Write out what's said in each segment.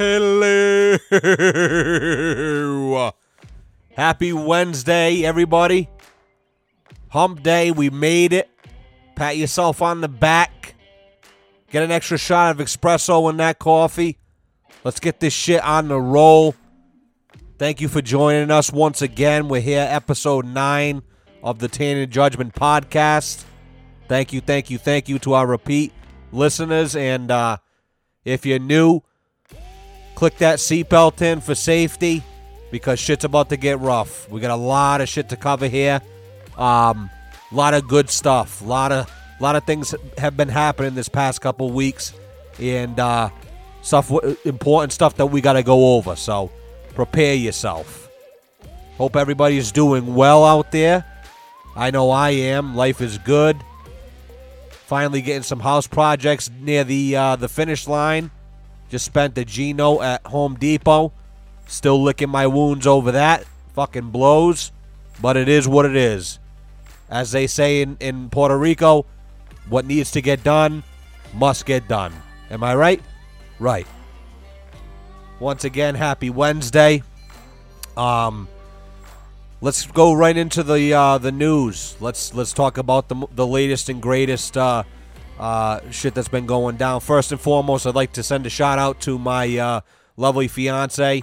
Hello. Happy Wednesday, everybody. Hump day, we made it. Pat yourself on the back. Get an extra shot of espresso in that coffee. Let's get this shit on the roll. Thank you for joining us once again. We're here, episode 9 of the Tainted Judgment podcast. Thank you, thank you, thank you to our repeat listeners. And uh, if you're new, click that seatbelt in for safety because shit's about to get rough. We got a lot of shit to cover here. Um, a lot of good stuff. A lot of lot of things have been happening this past couple weeks, and uh, stuff important stuff that we got to go over. So prepare yourself. Hope everybody's doing well out there. I know I am. Life is good. Finally getting some house projects near the uh, the finish line. Just spent the Gino at Home Depot. Still licking my wounds over that. Fucking blows. But it is what it is. As they say in, in Puerto Rico, what needs to get done must get done. Am I right? Right. Once again, happy Wednesday. Um, let's go right into the uh, the news. Let's let's talk about the the latest and greatest uh, uh, shit that's been going down. First and foremost, I'd like to send a shout out to my uh, lovely fiance.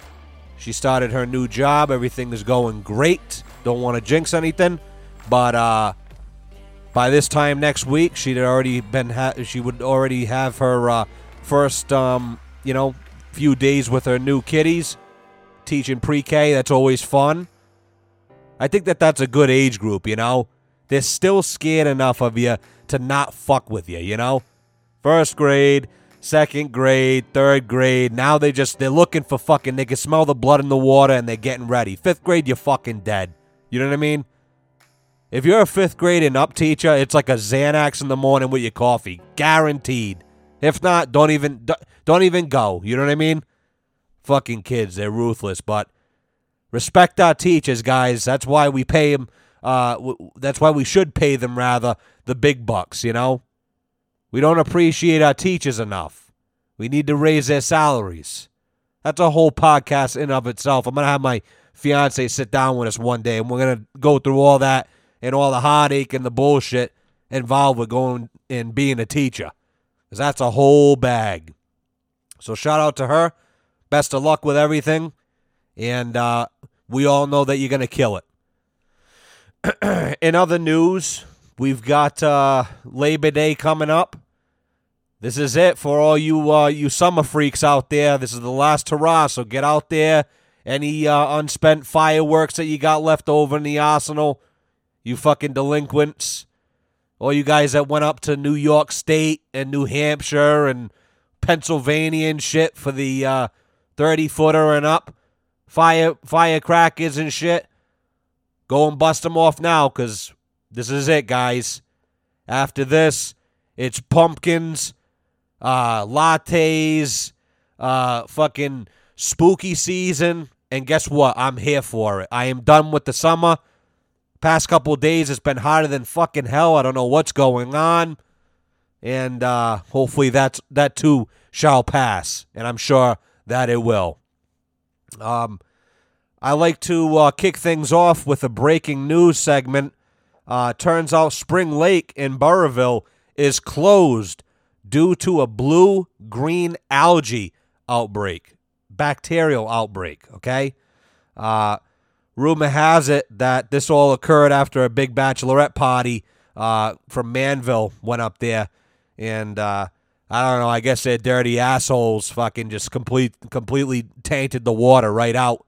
She started her new job. Everything is going great. Don't want to jinx anything, but uh, by this time next week, she'd already been ha- she would already have her uh, first um, you know few days with her new kiddies, teaching pre-K. That's always fun. I think that that's a good age group. You know, they're still scared enough of you to not fuck with you. You know, first grade, second grade, third grade. Now they just they're looking for fucking. They can smell the blood in the water and they're getting ready. Fifth grade, you're fucking dead. You know what I mean? If you're a fifth grade and up teacher, it's like a Xanax in the morning with your coffee, guaranteed. If not, don't even don't even go. You know what I mean? Fucking kids, they're ruthless. But respect our teachers, guys. That's why we pay them. Uh, w- that's why we should pay them rather the big bucks. You know, we don't appreciate our teachers enough. We need to raise their salaries. That's a whole podcast in of itself. I'm gonna have my fiance sit down with us one day, and we're gonna go through all that and all the heartache and the bullshit involved with going and being a teacher. Because that's a whole bag. So shout out to her. Best of luck with everything. And uh, we all know that you're to kill it. In other news, we've got uh, Labor Day coming up. This is it for all you uh, you summer freaks out there. This is the last hurrah, so get out there. Any uh, unspent fireworks that you got left over in the arsenal, you fucking delinquents. All you guys that went up to New York State and New Hampshire and Pennsylvania and shit for the uh, 30 footer and up fire firecrackers and shit. Go and bust them off now because this is it, guys. After this, it's pumpkins, uh, lattes, uh, fucking spooky season. And guess what? I'm here for it. I am done with the summer. Past couple days, it's been hotter than fucking hell. I don't know what's going on, and uh, hopefully that's that too shall pass, and I'm sure that it will. Um, I like to uh, kick things off with a breaking news segment. Uh, turns out Spring Lake in Burrillville is closed due to a blue green algae outbreak, bacterial outbreak. Okay. Uh, rumor has it that this all occurred after a big bachelorette party uh, from Manville went up there, and uh, I don't know. I guess their dirty assholes fucking just complete completely tainted the water right out,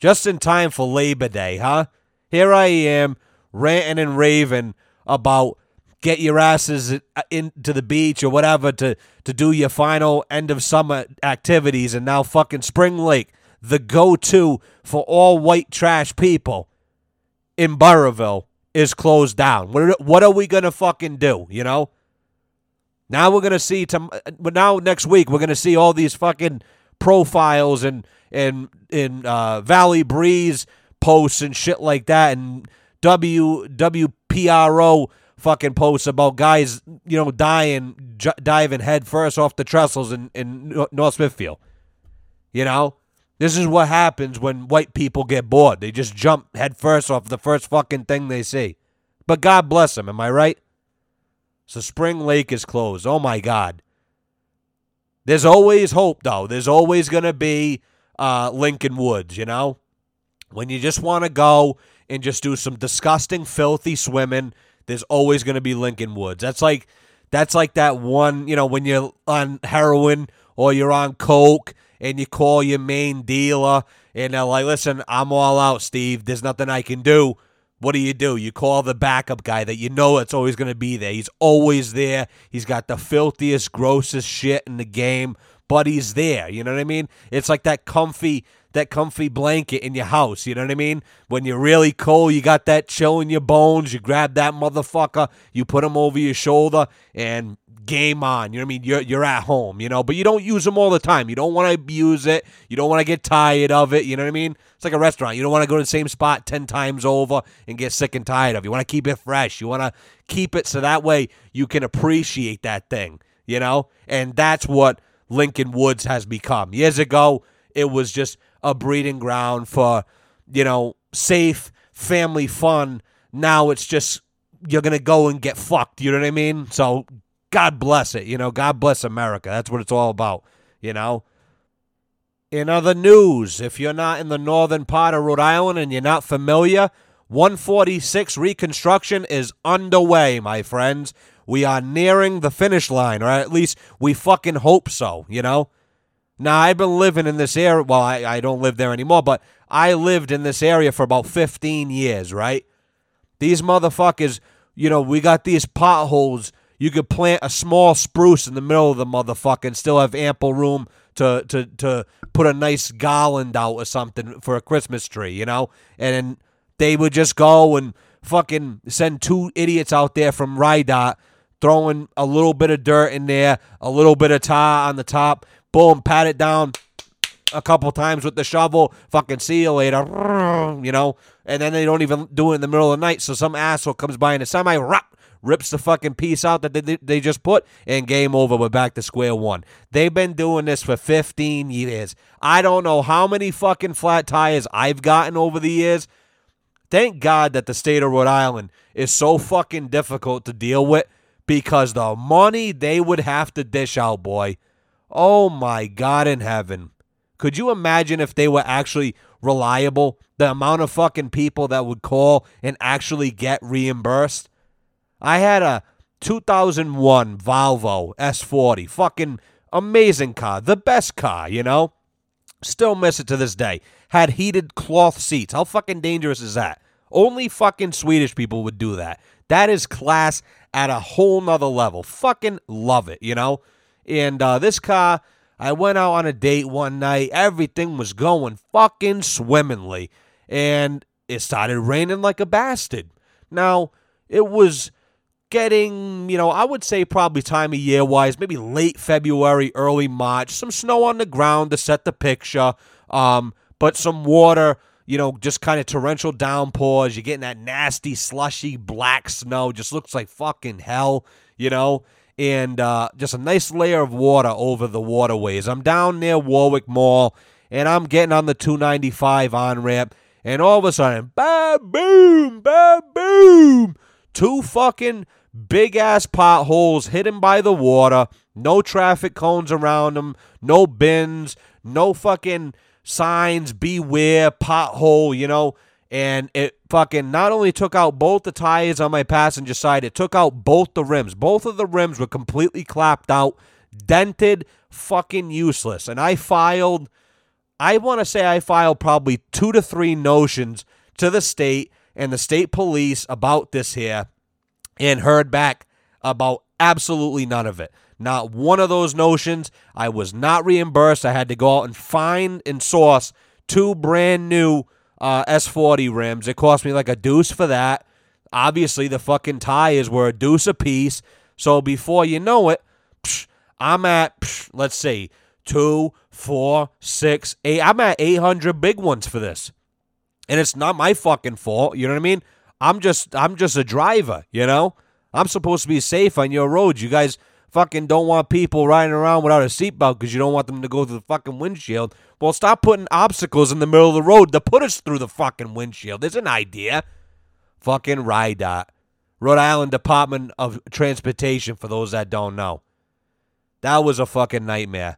just in time for Labor Day, huh? Here I am ranting and raving about get your asses into the beach or whatever to to do your final end of summer activities, and now fucking Spring Lake the go to for all white trash people in Burrillville is closed down. What are, what are we going to fucking do, you know? Now we're going to see, but uh, now next week, we're going to see all these fucking profiles and, and, in uh, Valley Breeze posts and shit like that and W, fucking posts about guys, you know, dying, j- diving head first off the trestles in, in North Smithfield. You know, this is what happens when white people get bored. They just jump headfirst off the first fucking thing they see. But God bless them, am I right? So Spring Lake is closed. Oh my God. There's always hope, though. There's always going to be uh, Lincoln Woods, you know? When you just want to go and just do some disgusting, filthy swimming, there's always going to be Lincoln Woods. That's like that's like that one, you know, when you're on heroin or you're on coke and you call your main dealer and they're like, "Listen, I'm all out, Steve. There's nothing I can do." What do you do? You call the backup guy that you know it's always going to be there. He's always there. He's got the filthiest, grossest shit in the game, but he's there. You know what I mean? It's like that comfy that comfy blanket in your house. You know what I mean? When you're really cold, you got that chill in your bones. You grab that motherfucker, you put him over your shoulder, and game on. You know what I mean? You're you're at home, you know, but you don't use them all the time. You don't want to abuse it. You don't want to get tired of it. You know what I mean? It's like a restaurant. You don't want to go to the same spot 10 times over and get sick and tired of. It. You want to keep it fresh. You want to keep it so that way you can appreciate that thing, you know? And that's what Lincoln Woods has become. Years ago, it was just a breeding ground for, you know, safe family fun. Now it's just you're gonna go and get fucked. You know what I mean? So God bless it. You know, God bless America. That's what it's all about. You know. In other news, if you're not in the northern part of Rhode Island and you're not familiar, 146 reconstruction is underway, my friends. We are nearing the finish line, or at least we fucking hope so, you know? Now, I've been living in this area. Well, I, I don't live there anymore, but I lived in this area for about 15 years, right? These motherfuckers, you know, we got these potholes. You could plant a small spruce in the middle of the motherfucker and still have ample room to, to, to put a nice garland out or something for a Christmas tree, you know? And they would just go and fucking send two idiots out there from RIDOT throwing a little bit of dirt in there, a little bit of tar on the top, boom, pat it down a couple times with the shovel, fucking see you later, you know, and then they don't even do it in the middle of the night. So some asshole comes by in a semi, rap, rips the fucking piece out that they, they just put, and game over. We're back to square one. They've been doing this for 15 years. I don't know how many fucking flat tires I've gotten over the years. Thank God that the state of Rhode Island is so fucking difficult to deal with because the money they would have to dish out, boy. Oh my God in heaven. Could you imagine if they were actually reliable? The amount of fucking people that would call and actually get reimbursed? I had a 2001 Volvo S40. Fucking amazing car. The best car, you know? Still miss it to this day. Had heated cloth seats. How fucking dangerous is that? Only fucking Swedish people would do that. That is class at a whole nother level. Fucking love it, you know? And uh, this car, I went out on a date one night. Everything was going fucking swimmingly. And it started raining like a bastard. Now, it was getting, you know, I would say probably time of year wise, maybe late February, early March. Some snow on the ground to set the picture, um, but some water, you know, just kind of torrential downpours. You're getting that nasty, slushy black snow. Just looks like fucking hell, you know, and uh, just a nice layer of water over the waterways. I'm down near Warwick Mall, and I'm getting on the 295 on ramp, and all of a sudden, ba boom, ba boom, two fucking big ass potholes hidden by the water, no traffic cones around them, no bins, no fucking signs, beware, pothole, you know. And it fucking not only took out both the tires on my passenger side, it took out both the rims. Both of the rims were completely clapped out, dented, fucking useless. And I filed, I want to say I filed probably two to three notions to the state and the state police about this here and heard back about absolutely none of it. Not one of those notions. I was not reimbursed. I had to go out and find and source two brand new uh, S40 rims. It cost me like a deuce for that. Obviously, the fucking tires were a deuce a piece. So before you know it, psh, I'm at, psh, let's see, two, four, six, eight. I'm at 800 big ones for this. And it's not my fucking fault. You know what I mean? I'm just I'm just a driver, you know? I'm supposed to be safe on your roads. You guys fucking don't want people riding around without a seatbelt because you don't want them to go through the fucking windshield. Well, stop putting obstacles in the middle of the road to put us through the fucking windshield. There's an idea. Fucking RIDOT. Rhode Island Department of Transportation, for those that don't know. That was a fucking nightmare.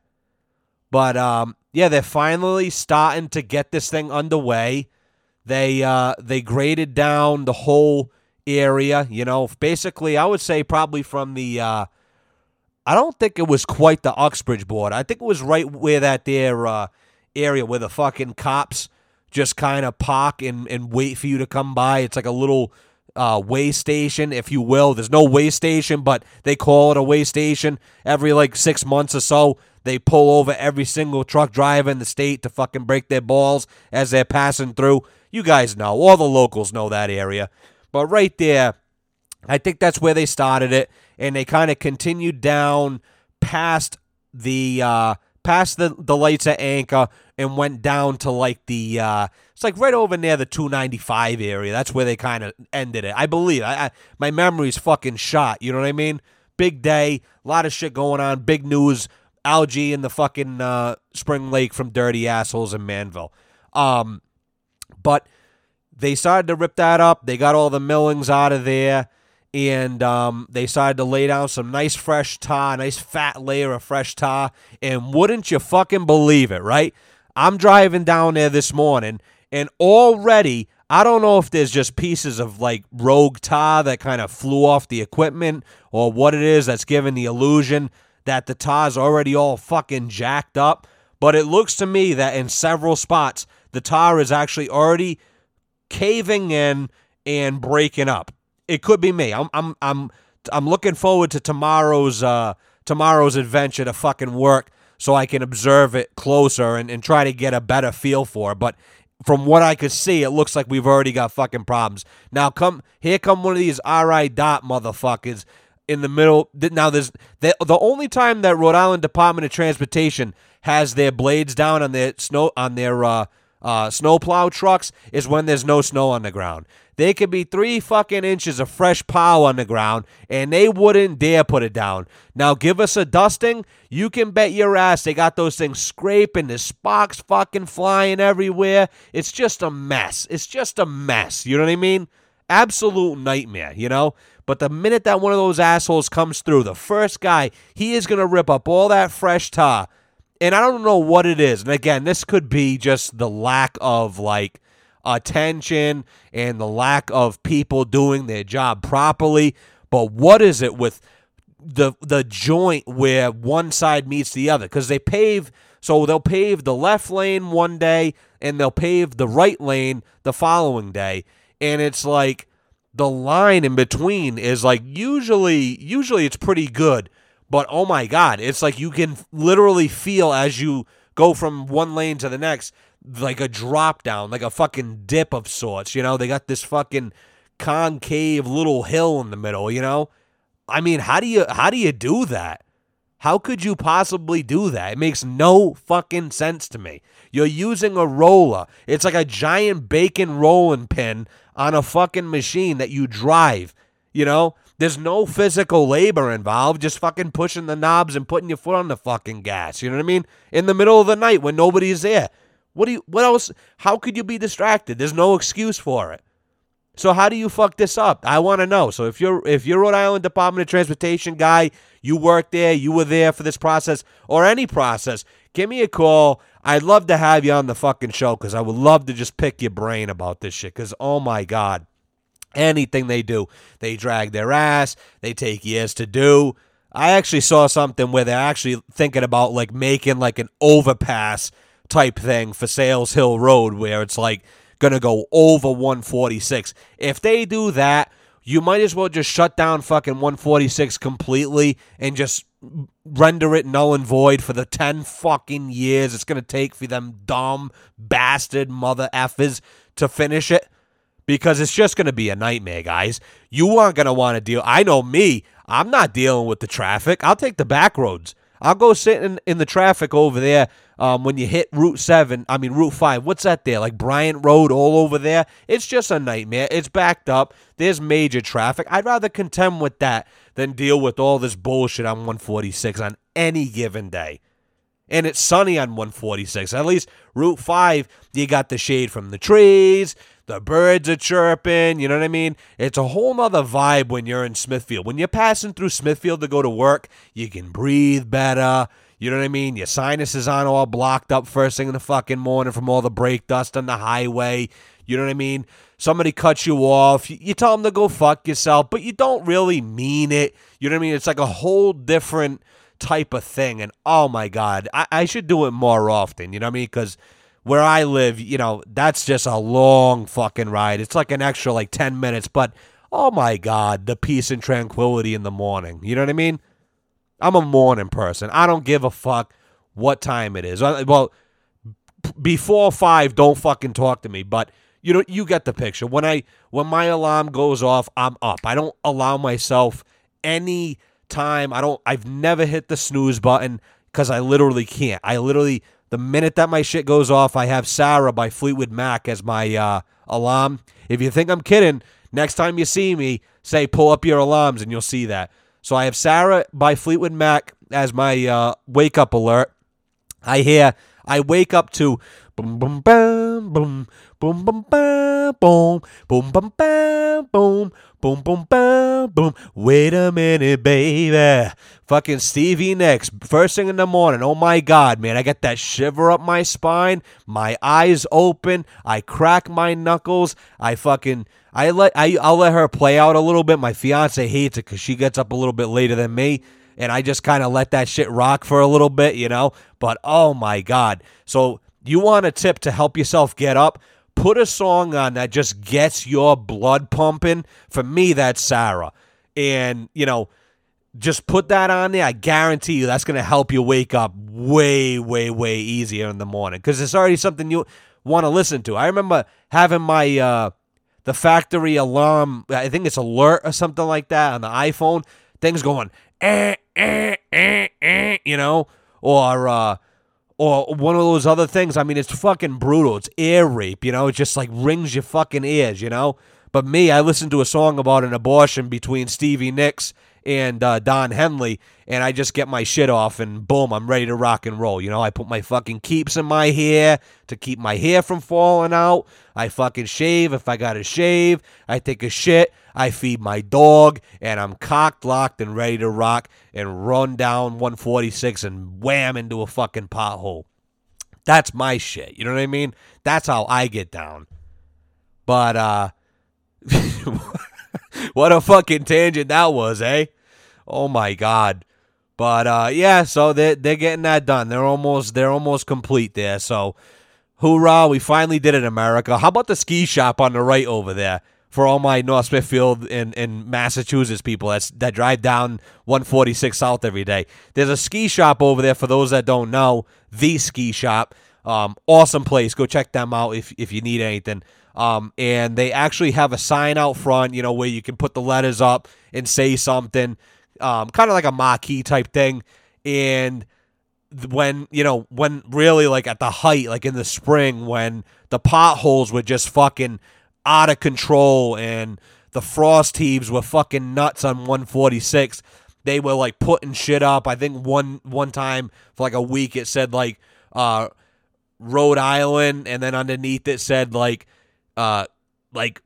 But um, yeah, they're finally starting to get this thing underway. They uh, they graded down the whole area. You know, basically, I would say probably from the. Uh, I don't think it was quite the Uxbridge board. I think it was right where that there uh, area where the fucking cops just kind of park and, and wait for you to come by. It's like a little uh, way station, if you will. There's no way station, but they call it a way station. Every like six months or so, they pull over every single truck driver in the state to fucking break their balls as they're passing through. You guys know, all the locals know that area. But right there, I think that's where they started it, and they kind of continued down past the uh, past the the lights at Anchor and went down to like the uh, it's like right over near the 295 area. That's where they kind of ended it. I believe. I, I my memory's fucking shot. You know what I mean? Big day, a lot of shit going on, big news. Algae in the fucking uh, Spring Lake from dirty assholes in Manville. Um, but they started to rip that up. They got all the millings out of there, and um, they decided to lay down some nice fresh tar, nice fat layer of fresh tar. And wouldn't you fucking believe it, right? I'm driving down there this morning, and already I don't know if there's just pieces of like rogue tar that kind of flew off the equipment or what it is that's giving the illusion that the tar's already all fucking jacked up. But it looks to me that in several spots, the tar is actually already caving in and breaking up. It could be me. I'm I'm I'm I'm looking forward to tomorrow's uh tomorrow's adventure to fucking work so I can observe it closer and, and try to get a better feel for it. But from what I could see, it looks like we've already got fucking problems. Now come here come one of these RIDOT motherfuckers in the middle. Now there's the, the only time that Rhode Island Department of Transportation has their blades down on their snow on their uh uh, snowplow trucks is when there's no snow on the ground. They could be three fucking inches of fresh pow on the ground, and they wouldn't dare put it down. Now, give us a dusting. You can bet your ass they got those things scraping, the sparks fucking flying everywhere. It's just a mess. It's just a mess. You know what I mean? Absolute nightmare, you know? But the minute that one of those assholes comes through, the first guy, he is going to rip up all that fresh tar and I don't know what it is. And again, this could be just the lack of like attention and the lack of people doing their job properly. But what is it with the the joint where one side meets the other? Because they pave, so they'll pave the left lane one day and they'll pave the right lane the following day, and it's like the line in between is like usually usually it's pretty good but oh my God, it's like you can literally feel as you go from one lane to the next, like a drop down, like a fucking dip of sorts. You know, they got this fucking concave little hill in the middle, you know? I mean, how do you how do you do that? How could you possibly do that? It makes no fucking sense to me. You're using a roller. It's like a giant bacon rolling pin on a fucking machine that you drive, you know? There's no physical labor involved, just fucking pushing the knobs and putting your foot on the fucking gas. You know what I mean? In the middle of the night when nobody's there. What do you what else how could you be distracted? There's no excuse for it. So how do you fuck this up? I want to know. So if you're if you're Rhode Island Department of Transportation guy, you work there, you were there for this process or any process, give me a call. I'd love to have you on the fucking show cuz I would love to just pick your brain about this shit cuz oh my god. Anything they do, they drag their ass. They take years to do. I actually saw something where they're actually thinking about like making like an overpass type thing for Sayles Hill Road where it's like going to go over 146. If they do that, you might as well just shut down fucking 146 completely and just render it null and void for the 10 fucking years it's going to take for them dumb bastard mother effers to finish it because it's just going to be a nightmare, guys. You aren't going to want to deal. I know me. I'm not dealing with the traffic. I'll take the back roads. I'll go sit in, in the traffic over there um, when you hit Route 7, I mean, Route 5, what's that there? Like Bryant Road all over there? It's just a nightmare. It's backed up. There's major traffic. I'd rather contend with that than deal with all this bullshit on 146 on any given day. And it's sunny on 146. At least Route 5, you got the shade from the trees. The birds are chirping. You know what I mean? It's a whole nother vibe when you're in Smithfield. When you're passing through Smithfield to go to work, you can breathe better. You know what I mean? Your sinuses aren't all blocked up first thing in the fucking morning from all the brake dust on the highway. You know what I mean? Somebody cuts you off. You tell them to go fuck yourself, but you don't really mean it. You know what I mean? It's like a whole different type of thing. And oh my God, I, I should do it more often. You know what I mean? Because where I live, you know, that's just a long fucking ride. It's like an extra like 10 minutes, but oh my God, the peace and tranquility in the morning. You know what I mean? I'm a morning person. I don't give a fuck what time it is. Uh, well, before five, don't fucking talk to me. But you know, you get the picture. When I when my alarm goes off, I'm up. I don't allow myself any time. I don't. I've never hit the snooze button because I literally can't. I literally the minute that my shit goes off, I have Sarah by Fleetwood Mac as my uh, alarm. If you think I'm kidding, next time you see me, say pull up your alarms and you'll see that. So I have Sarah by Fleetwood Mac as my uh, wake up alert. I hear, I wake up to boom, boom, bam, boom, boom, boom, bam, boom, boom, boom, bam, boom, boom, boom, bam, boom. Wait a minute, baby. Fucking Stevie Nicks, first thing in the morning. Oh my God, man. I get that shiver up my spine, my eyes open, I crack my knuckles, I fucking I let I I'll let her play out a little bit. My fiance hates it because she gets up a little bit later than me, and I just kind of let that shit rock for a little bit, you know. But oh my god! So you want a tip to help yourself get up? Put a song on that just gets your blood pumping. For me, that's Sarah, and you know. Just put that on there. I guarantee you that's going to help you wake up way, way, way easier in the morning because it's already something you want to listen to. I remember having my uh, the factory alarm. I think it's alert or something like that on the iPhone. Things going, eh, eh, eh, eh, you know, or uh, or one of those other things. I mean, it's fucking brutal. It's ear rape, you know. It just like rings your fucking ears, you know. But me, I listened to a song about an abortion between Stevie Nicks and uh, Don Henley, and I just get my shit off, and boom, I'm ready to rock and roll. You know, I put my fucking keeps in my hair to keep my hair from falling out. I fucking shave if I gotta shave. I take a shit. I feed my dog, and I'm cocked, locked, and ready to rock and run down 146 and wham into a fucking pothole. That's my shit. You know what I mean? That's how I get down. But, uh, what a fucking tangent that was, eh? Oh my god. But uh, yeah, so they they're getting that done. They're almost they're almost complete there. So hoorah, we finally did it, America. How about the ski shop on the right over there? For all my North Smithfield and, and Massachusetts people that's, that drive down 146 South every day. There's a ski shop over there for those that don't know. The ski shop. Um, awesome place. Go check them out if, if you need anything. Um, and they actually have a sign out front, you know, where you can put the letters up and say something, um, kind of like a marquee type thing. And when, you know, when really like at the height, like in the spring, when the potholes were just fucking out of control and the frost heaves were fucking nuts on 146 they were like putting shit up. I think one one time for like a week it said like uh rhode island and then underneath it said like uh like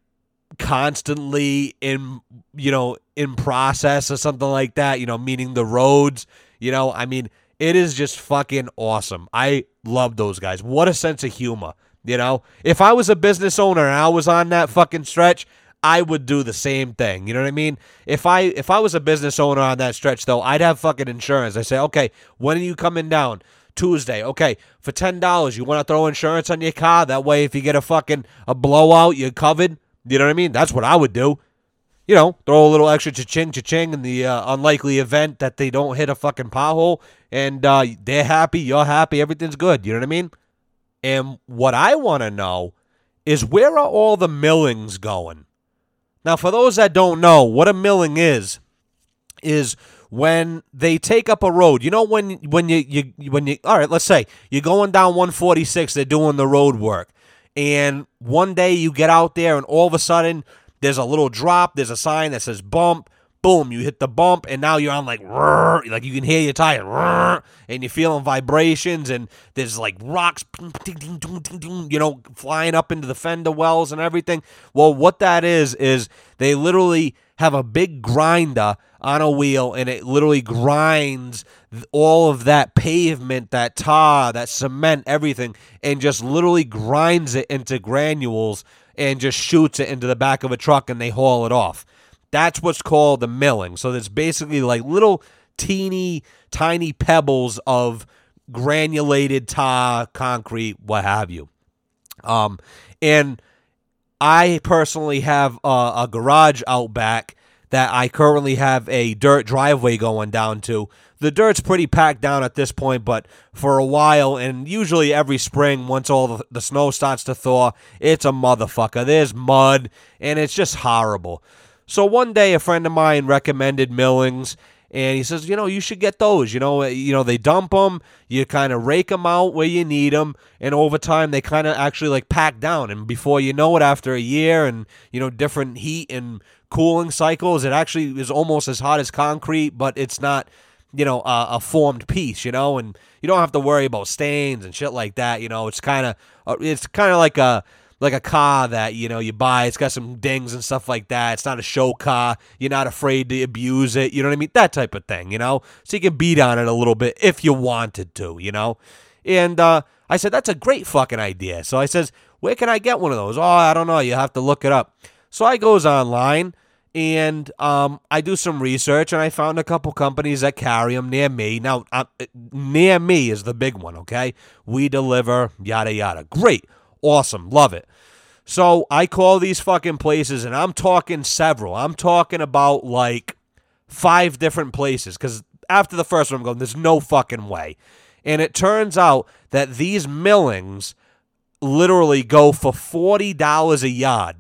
constantly in you know in process or something like that you know meaning the roads you know? I mean it is just fucking awesome. I love those guys. What a sense of humor you know if i was a business owner and i was on that fucking stretch i would do the same thing you know what i mean if i if i was a business owner on that stretch though i'd have fucking insurance i say okay when are you coming down Tuesday. Okay, for ten dollars, you want to throw insurance on your car. That way, if you get a fucking a blowout, you're covered. You know what I mean? That's what I would do. You know, throw a little extra cha-ching, cha-ching in the uh, unlikely event that they don't hit a fucking pothole, and uh, they're happy, you're happy, everything's good. You know what I mean? And what I want to know is where are all the millings going? Now, for those that don't know, what a milling is, is when they take up a road, you know when when you, you when you all right, let's say you're going down 146, they're doing the road work, and one day you get out there and all of a sudden there's a little drop, there's a sign that says bump, boom, you hit the bump, and now you're on like, like you can hear your tire, and you're feeling vibrations, and there's like rocks, you know, flying up into the fender wells and everything. Well, what that is, is they literally have a big grinder on a wheel, and it literally grinds all of that pavement, that tar, that cement, everything, and just literally grinds it into granules and just shoots it into the back of a truck and they haul it off. That's what's called the milling. So there's basically like little teeny tiny pebbles of granulated tar, concrete, what have you. Um, and I personally have a, a garage out back that I currently have a dirt driveway going down to. The dirt's pretty packed down at this point, but for a while, and usually every spring, once all the, the snow starts to thaw, it's a motherfucker. There's mud, and it's just horrible. So one day, a friend of mine recommended Millings, and he says, you know, you should get those. You know, you know they dump them, you kind of rake them out where you need them, and over time they kind of actually like pack down. And before you know it, after a year and you know different heat and cooling cycles, it actually is almost as hot as concrete, but it's not you know a, a formed piece. You know, and you don't have to worry about stains and shit like that. You know, it's kind of uh, it's kind of like a like a car that you know you buy. It's got some dings and stuff like that. It's not a show car. You're not afraid to abuse it. You know what I mean? That type of thing. You know, so you can beat on it a little bit if you wanted to. You know, and uh, I said that's a great fucking idea. So I says, where can I get one of those? Oh, I don't know. You have to look it up. So I goes online and um, I do some research and I found a couple companies that carry them near me. Now, uh, near me is the big one, okay? We deliver, yada, yada. Great. Awesome. Love it. So I call these fucking places, and I'm talking several. I'm talking about like five different places because after the first one, I'm going, there's no fucking way. And it turns out that these millings literally go for $40 a yard.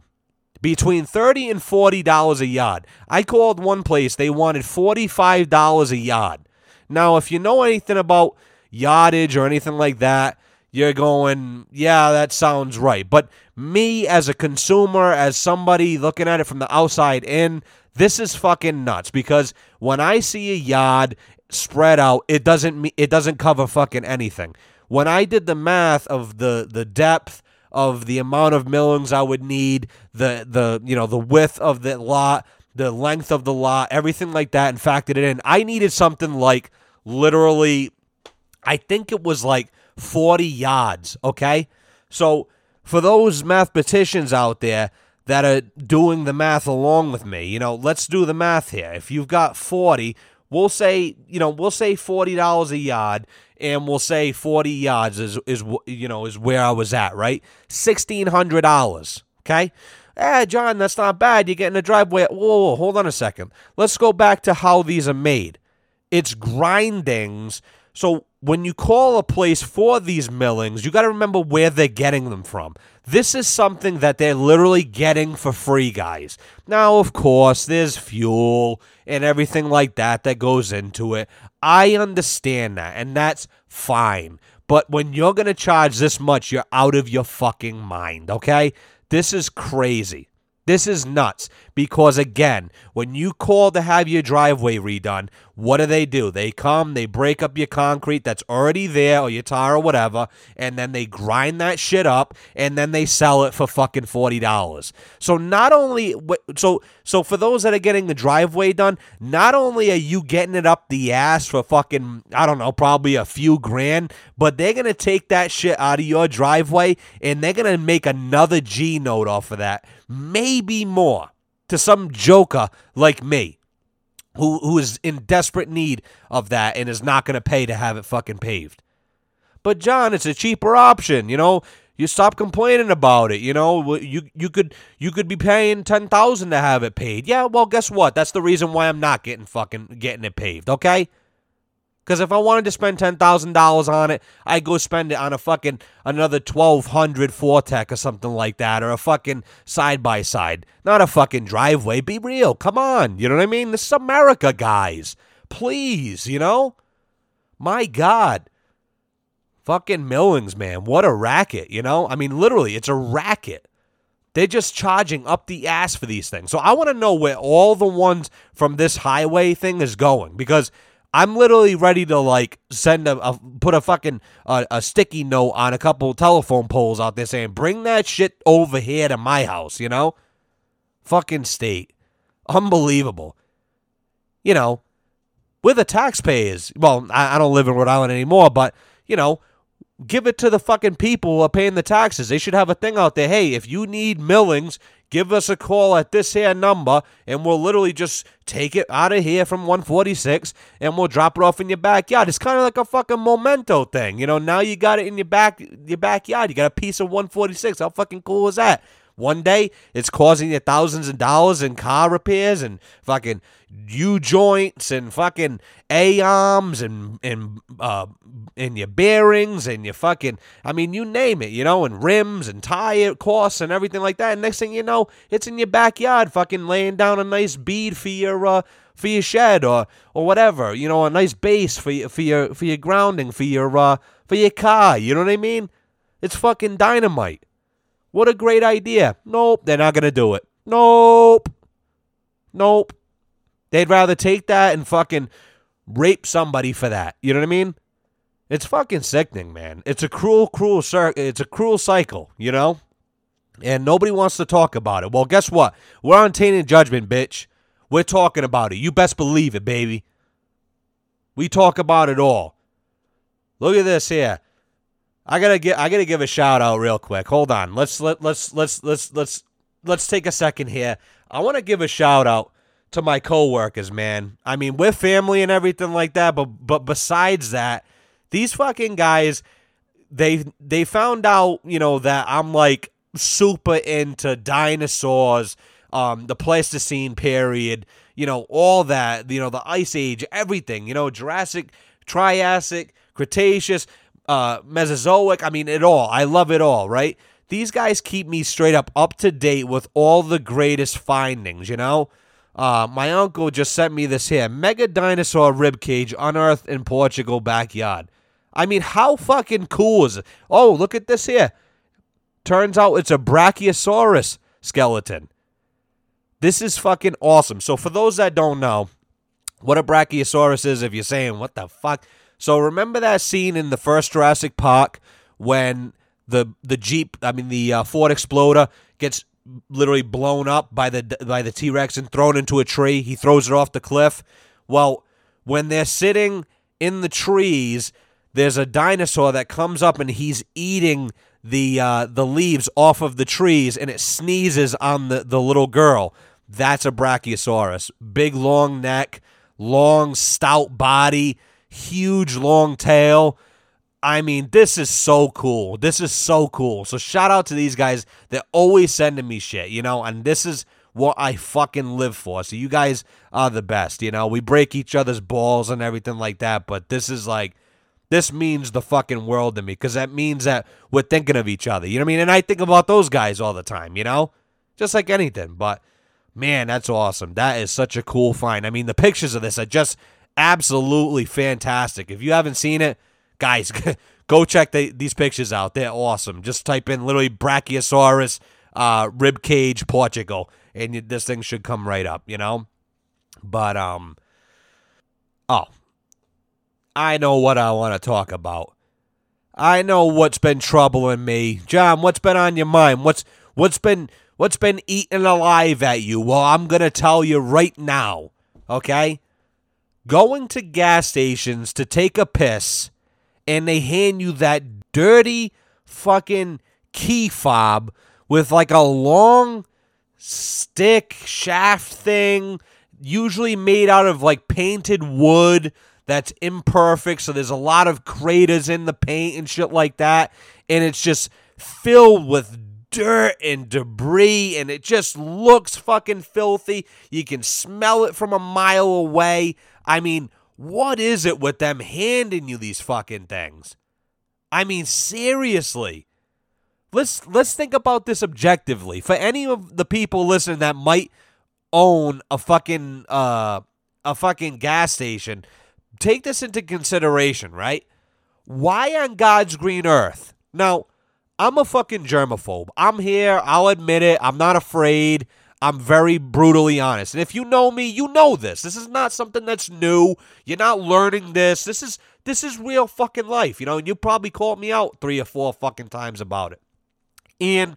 Between 30 and $40 a yard. I called one place, they wanted $45 a yard. Now, if you know anything about yardage or anything like that, you're going, yeah, that sounds right. But me as a consumer, as somebody looking at it from the outside in, this is fucking nuts because when I see a yard spread out, it doesn't it doesn't cover fucking anything. When I did the math of the the depth of the amount of millings I would need, the the you know the width of the lot, the length of the lot, everything like that, and factored it in, I needed something like literally, I think it was like 40 yards, okay? So for those mathematicians out there that are doing the math along with me, you know, let's do the math here. If you've got 40, we'll say, you know, we'll say $40 a yard and we'll say 40 yards is is you know, is where I was at, right? $1600, okay? Eh, John, that's not bad. You're getting a driveway. Whoa, whoa, hold on a second. Let's go back to how these are made. It's grindings. So when you call a place for these millings, you got to remember where they're getting them from. This is something that they're literally getting for free, guys. Now, of course, there's fuel and everything like that that goes into it. I understand that, and that's fine. But when you're going to charge this much, you're out of your fucking mind, okay? This is crazy. This is nuts because, again, when you call to have your driveway redone, what do they do? They come, they break up your concrete that's already there or your tire or whatever, and then they grind that shit up and then they sell it for fucking $40. So not only so so for those that are getting the driveway done, not only are you getting it up the ass for fucking I don't know, probably a few grand, but they're going to take that shit out of your driveway and they're going to make another G note off of that. Maybe more to some joker like me who who is in desperate need of that and is not going to pay to have it fucking paved. But John, it's a cheaper option, you know. You stop complaining about it, you know. You you could you could be paying ten thousand to have it paid. Yeah, well, guess what? That's the reason why I'm not getting fucking getting it paved. Okay. Because if I wanted to spend ten thousand dollars on it, I'd go spend it on a fucking another twelve hundred Fortec or something like that, or a fucking side by side, not a fucking driveway. Be real, come on, you know what I mean? This is America, guys. Please, you know? My God. Fucking Millings, man. What a racket, you know? I mean, literally, it's a racket. They're just charging up the ass for these things. So I want to know where all the ones from this highway thing is going because I'm literally ready to like send a, a put a fucking uh, a sticky note on a couple telephone poles out there saying bring that shit over here to my house, you know? Fucking state. Unbelievable. You know, we're the taxpayers. Well, I, I don't live in Rhode Island anymore, but you know, give it to the fucking people who are paying the taxes. They should have a thing out there. Hey, if you need millings, give us a call at this here number, and we'll literally just take it out of here from 146, and we'll drop it off in your backyard. It's kind of like a fucking memento thing, you know. Now you got it in your back, your backyard. You got a piece of 146. How fucking cool is that? One day it's causing you thousands of dollars in car repairs and fucking U joints and fucking A arms and and uh and your bearings and your fucking I mean you name it, you know, and rims and tire costs and everything like that. And next thing you know, it's in your backyard, fucking laying down a nice bead for your uh for your shed or or whatever, you know, a nice base for your for your for your grounding for your uh for your car. You know what I mean? It's fucking dynamite. What a great idea. Nope, they're not going to do it. Nope. Nope. They'd rather take that and fucking rape somebody for that. You know what I mean? It's fucking sickening, man. It's a cruel, cruel cir- it's a cruel cycle, you know? And nobody wants to talk about it. Well, guess what? We're on tainted judgment, bitch. We're talking about it. You best believe it, baby. We talk about it all. Look at this here. I gotta get I gotta give a shout out real quick. Hold on. Let's let let's let's let's let's let's take a second here. I want to give a shout out to my coworkers, man. I mean, we're family and everything like that, but but besides that, these fucking guys they they found out, you know, that I'm like super into dinosaurs, um the Pleistocene period, you know, all that, you know, the ice age, everything, you know, Jurassic, Triassic, Cretaceous uh, Mesozoic. I mean, it all. I love it all, right? These guys keep me straight up up to date with all the greatest findings, you know? Uh, my uncle just sent me this here mega dinosaur rib cage unearthed in Portugal backyard. I mean, how fucking cool is it? Oh, look at this here. Turns out it's a Brachiosaurus skeleton. This is fucking awesome. So, for those that don't know what a Brachiosaurus is, if you're saying, what the fuck? So remember that scene in the first Jurassic Park when the the Jeep, I mean the uh, Ford Exploder gets literally blown up by the by the T-Rex and thrown into a tree. He throws it off the cliff. Well, when they're sitting in the trees, there's a dinosaur that comes up and he's eating the uh, the leaves off of the trees and it sneezes on the, the little girl. That's a Brachiosaurus. Big long neck, long stout body huge long tail. I mean, this is so cool. This is so cool. So shout out to these guys. They're always sending me shit, you know, and this is what I fucking live for. So you guys are the best, you know. We break each other's balls and everything like that, but this is like this means the fucking world to me because that means that we're thinking of each other. You know what I mean? And I think about those guys all the time, you know? Just like anything. But man, that's awesome. That is such a cool find. I mean, the pictures of this are just absolutely fantastic. If you haven't seen it, guys, go check the, these pictures out. They're awesome. Just type in literally Brachiosaurus uh, rib cage Portugal, and you, this thing should come right up. You know, but um, oh, I know what I want to talk about. I know what's been troubling me, John. What's been on your mind? What's what's been what's been eating alive at you? Well, I'm gonna tell you right now. Okay, going to gas stations to take a piss and they hand you that dirty fucking key fob with like a long stick shaft thing, usually made out of like painted wood that's imperfect. So there's a lot of craters in the paint and shit like that. And it's just filled with dirt and debris and it just looks fucking filthy. You can smell it from a mile away. I mean, what is it with them handing you these fucking things? I mean, seriously. Let's let's think about this objectively. For any of the people listening that might own a fucking uh a fucking gas station, take this into consideration, right? Why on God's green earth? Now, I'm a fucking germaphobe. I'm here. I'll admit it. I'm not afraid. I'm very brutally honest. And if you know me, you know this. This is not something that's new. You're not learning this. This is this is real fucking life, you know, and you probably called me out 3 or 4 fucking times about it. And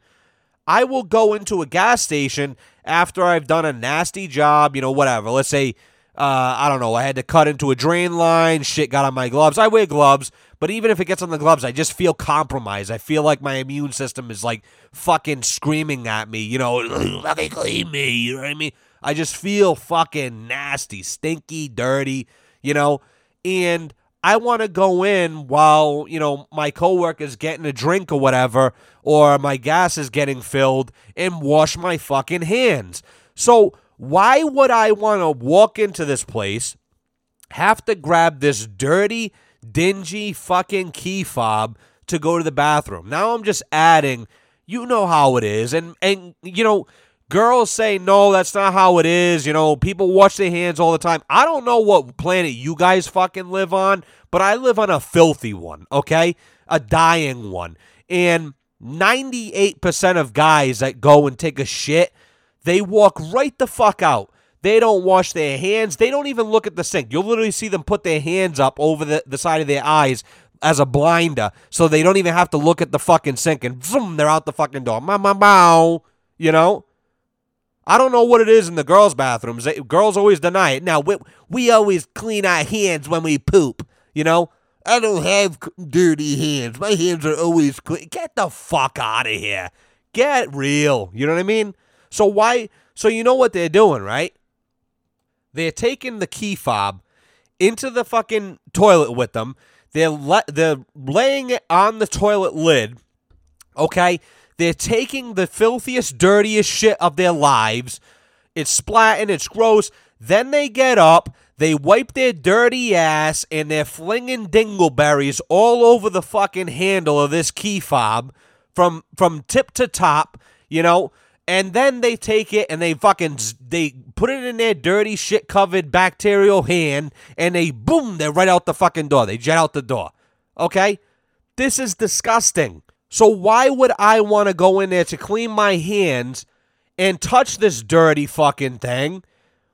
I will go into a gas station after I've done a nasty job, you know, whatever. Let's say uh, I don't know, I had to cut into a drain line, shit got on my gloves. I wear gloves, but even if it gets on the gloves, I just feel compromised. I feel like my immune system is like fucking screaming at me, you know, fucking clean me, you know what I mean? I just feel fucking nasty, stinky, dirty, you know? And I want to go in while, you know, my coworker's getting a drink or whatever, or my gas is getting filled and wash my fucking hands. So, why would I want to walk into this place, have to grab this dirty, dingy fucking key fob to go to the bathroom? Now I'm just adding, you know how it is. And, and you know, girls say, no, that's not how it is. You know, people wash their hands all the time. I don't know what planet you guys fucking live on, but I live on a filthy one, okay? A dying one. And 98% of guys that go and take a shit they walk right the fuck out. They don't wash their hands. They don't even look at the sink. You'll literally see them put their hands up over the, the side of their eyes as a blinder so they don't even have to look at the fucking sink and zoom, they're out the fucking door. Ma ma bow. You know? I don't know what it is in the girls' bathrooms. They, girls always deny it. Now, we, we always clean our hands when we poop. You know? I don't have dirty hands. My hands are always clean. Get the fuck out of here. Get real. You know what I mean? So why? So you know what they're doing, right? They're taking the key fob into the fucking toilet with them. They're le- they're laying it on the toilet lid. Okay, they're taking the filthiest, dirtiest shit of their lives. It's splatting. It's gross. Then they get up. They wipe their dirty ass and they're flinging dingleberries all over the fucking handle of this key fob from from tip to top. You know, and then they take it and they fucking they put it in their dirty shit covered bacterial hand and they boom they're right out the fucking door. They jet out the door. Okay? This is disgusting. So why would i want to go in there to clean my hands and touch this dirty fucking thing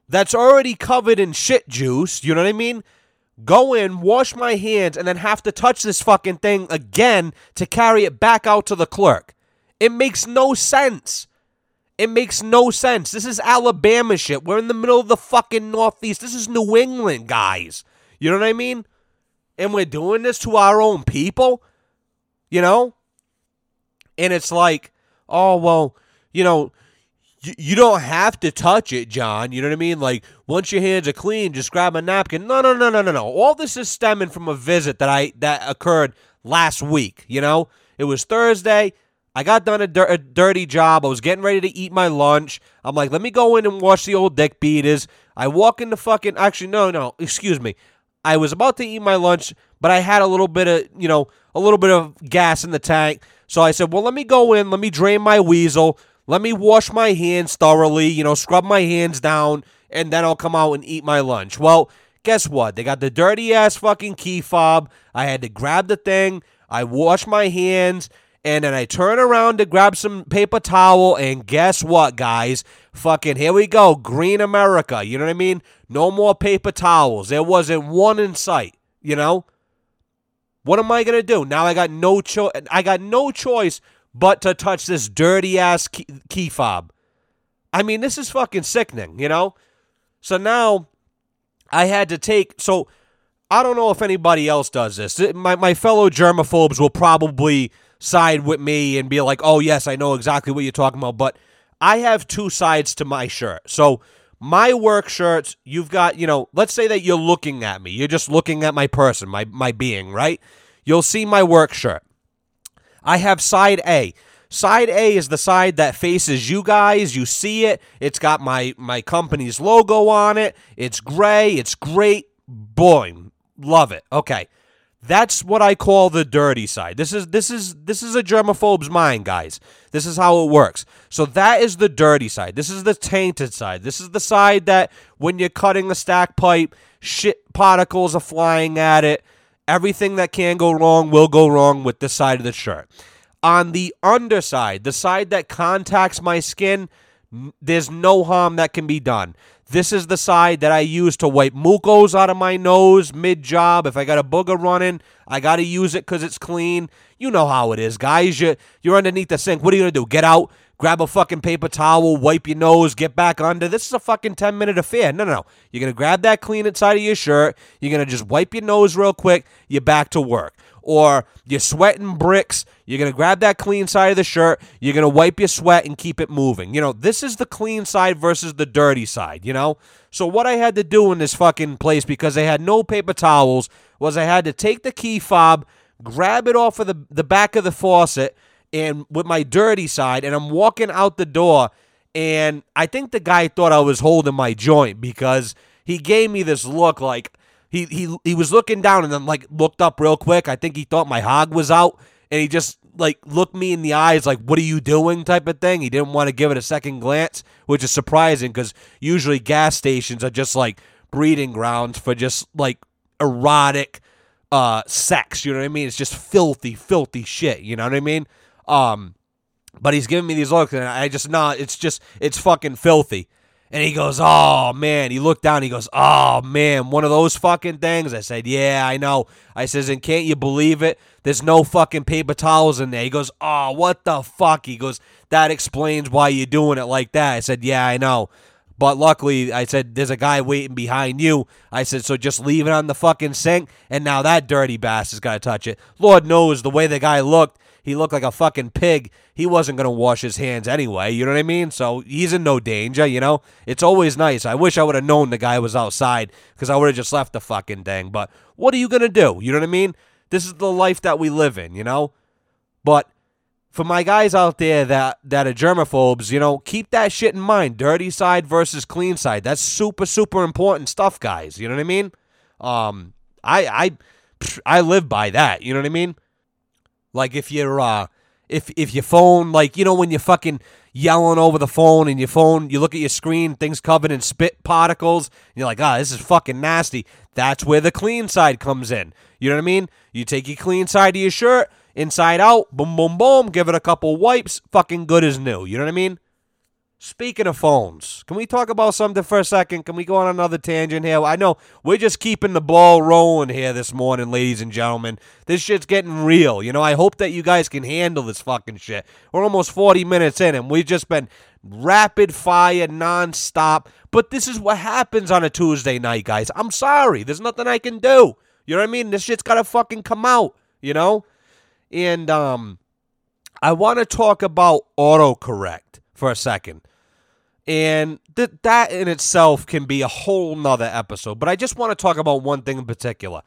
that's already covered in shit juice? You know what i mean? Go in wash my hands and then have to touch this fucking thing again to carry it back out to the clerk. It makes no sense it makes no sense. This is Alabama shit. We're in the middle of the fucking Northeast. This is New England, guys. You know what I mean? And we're doing this to our own people, you know? And it's like, oh, well, you know, you don't have to touch it, John. You know what I mean? Like once your hands are clean, just grab a napkin. No, no, no, no, no, no. All this is stemming from a visit that I that occurred last week. You know, it was Thursday. I got done a, dir- a, dirty job. I was getting ready to eat my lunch. I'm like, let me go in and watch the old dick beaters. I walk in the fucking. Actually, no, no, excuse me. I was about to eat my lunch, but I had a little bit of, you know, a little bit of gas in the tank. So I said, well, let me go in. Let me drain my weasel. Let me wash my hands thoroughly, you know, scrub my hands down, and then I'll come out and eat my lunch. Well, guess what? They got the dirty ass fucking key fob. I had to grab the thing. I wash my hands and then I turn around to grab some paper towel, and guess what, guys? Fucking here we go, Green America. You know what I mean? No more paper towels. There wasn't one in sight. You know. What am I gonna do now? I got no choice. I got no choice but to touch this dirty ass key-, key fob. I mean, this is fucking sickening. You know. So now I had to take so. I don't know if anybody else does this. My, my fellow germaphobes will probably side with me and be like, oh, yes, I know exactly what you're talking about. But I have two sides to my shirt. So my work shirts, you've got, you know, let's say that you're looking at me. You're just looking at my person, my, my being, right? You'll see my work shirt. I have side A. Side A is the side that faces you guys. You see it. It's got my my company's logo on it. It's gray. It's great. Boy, love it. Okay. That's what I call the dirty side. This is this is this is a germaphobe's mind, guys. This is how it works. So that is the dirty side. This is the tainted side. This is the side that when you're cutting the stack pipe, shit particles are flying at it. Everything that can go wrong will go wrong with this side of the shirt. On the underside, the side that contacts my skin, there's no harm that can be done. This is the side that I use to wipe mucos out of my nose mid job. If I got a booger running, I got to use it because it's clean. You know how it is, guys. You, you're underneath the sink. What are you going to do? Get out, grab a fucking paper towel, wipe your nose, get back under. This is a fucking 10 minute affair. No, no, no. You're going to grab that clean inside of your shirt. You're going to just wipe your nose real quick. You're back to work or you're sweating bricks, you're going to grab that clean side of the shirt, you're going to wipe your sweat and keep it moving. You know, this is the clean side versus the dirty side, you know? So what I had to do in this fucking place because they had no paper towels was I had to take the key fob, grab it off of the, the back of the faucet and with my dirty side and I'm walking out the door and I think the guy thought I was holding my joint because he gave me this look like he he he was looking down and then like looked up real quick. I think he thought my hog was out, and he just like looked me in the eyes like what are you doing? type of thing. He didn't want to give it a second glance which is surprising because usually gas stations are just like breeding grounds for just like erotic uh sex you know what i mean? It's just filthy filthy shit you know what i mean? Um but he's giving me these looks and i just not it's just it's fucking filthy and he goes, Oh man. He looked down. He goes, Oh man, one of those fucking things. I said, Yeah, I know. I says, And can't you believe it? There's no fucking paper towels in there. He goes, Oh, what the fuck? He goes, That explains why you're doing it like that. I said, Yeah, I know. But luckily, I said, there's a guy waiting behind you. I said, so just leave it on the fucking sink. And now that dirty bastard's got to touch it. Lord knows the way the guy looked, he looked like a fucking pig. He wasn't going to wash his hands anyway. You know what I mean? So he's in no danger, you know? It's always nice. I wish I would have known the guy was outside because I would have just left the fucking thing. But what are you going to do? You know what I mean? This is the life that we live in, you know? But for my guys out there that that are germaphobes, you know, keep that shit in mind. Dirty side versus clean side. That's super super important stuff, guys. You know what I mean? Um, I I I live by that. You know what I mean? Like if you're uh if if your phone like you know when you're fucking yelling over the phone and your phone you look at your screen things covered in spit particles and you're like ah oh, this is fucking nasty. That's where the clean side comes in. You know what i mean? You take your clean side of your shirt inside out boom boom boom give it a couple wipes fucking good as new. You know what i mean Speaking of phones, can we talk about something for a second? Can we go on another tangent here? I know we're just keeping the ball rolling here this morning, ladies and gentlemen. This shit's getting real. You know, I hope that you guys can handle this fucking shit. We're almost 40 minutes in, and we've just been rapid fire, nonstop. But this is what happens on a Tuesday night, guys. I'm sorry. There's nothing I can do. You know what I mean? This shit's got to fucking come out, you know? And, um, I want to talk about autocorrect for a second. And th- that in itself can be a whole nother episode. But I just want to talk about one thing in particular.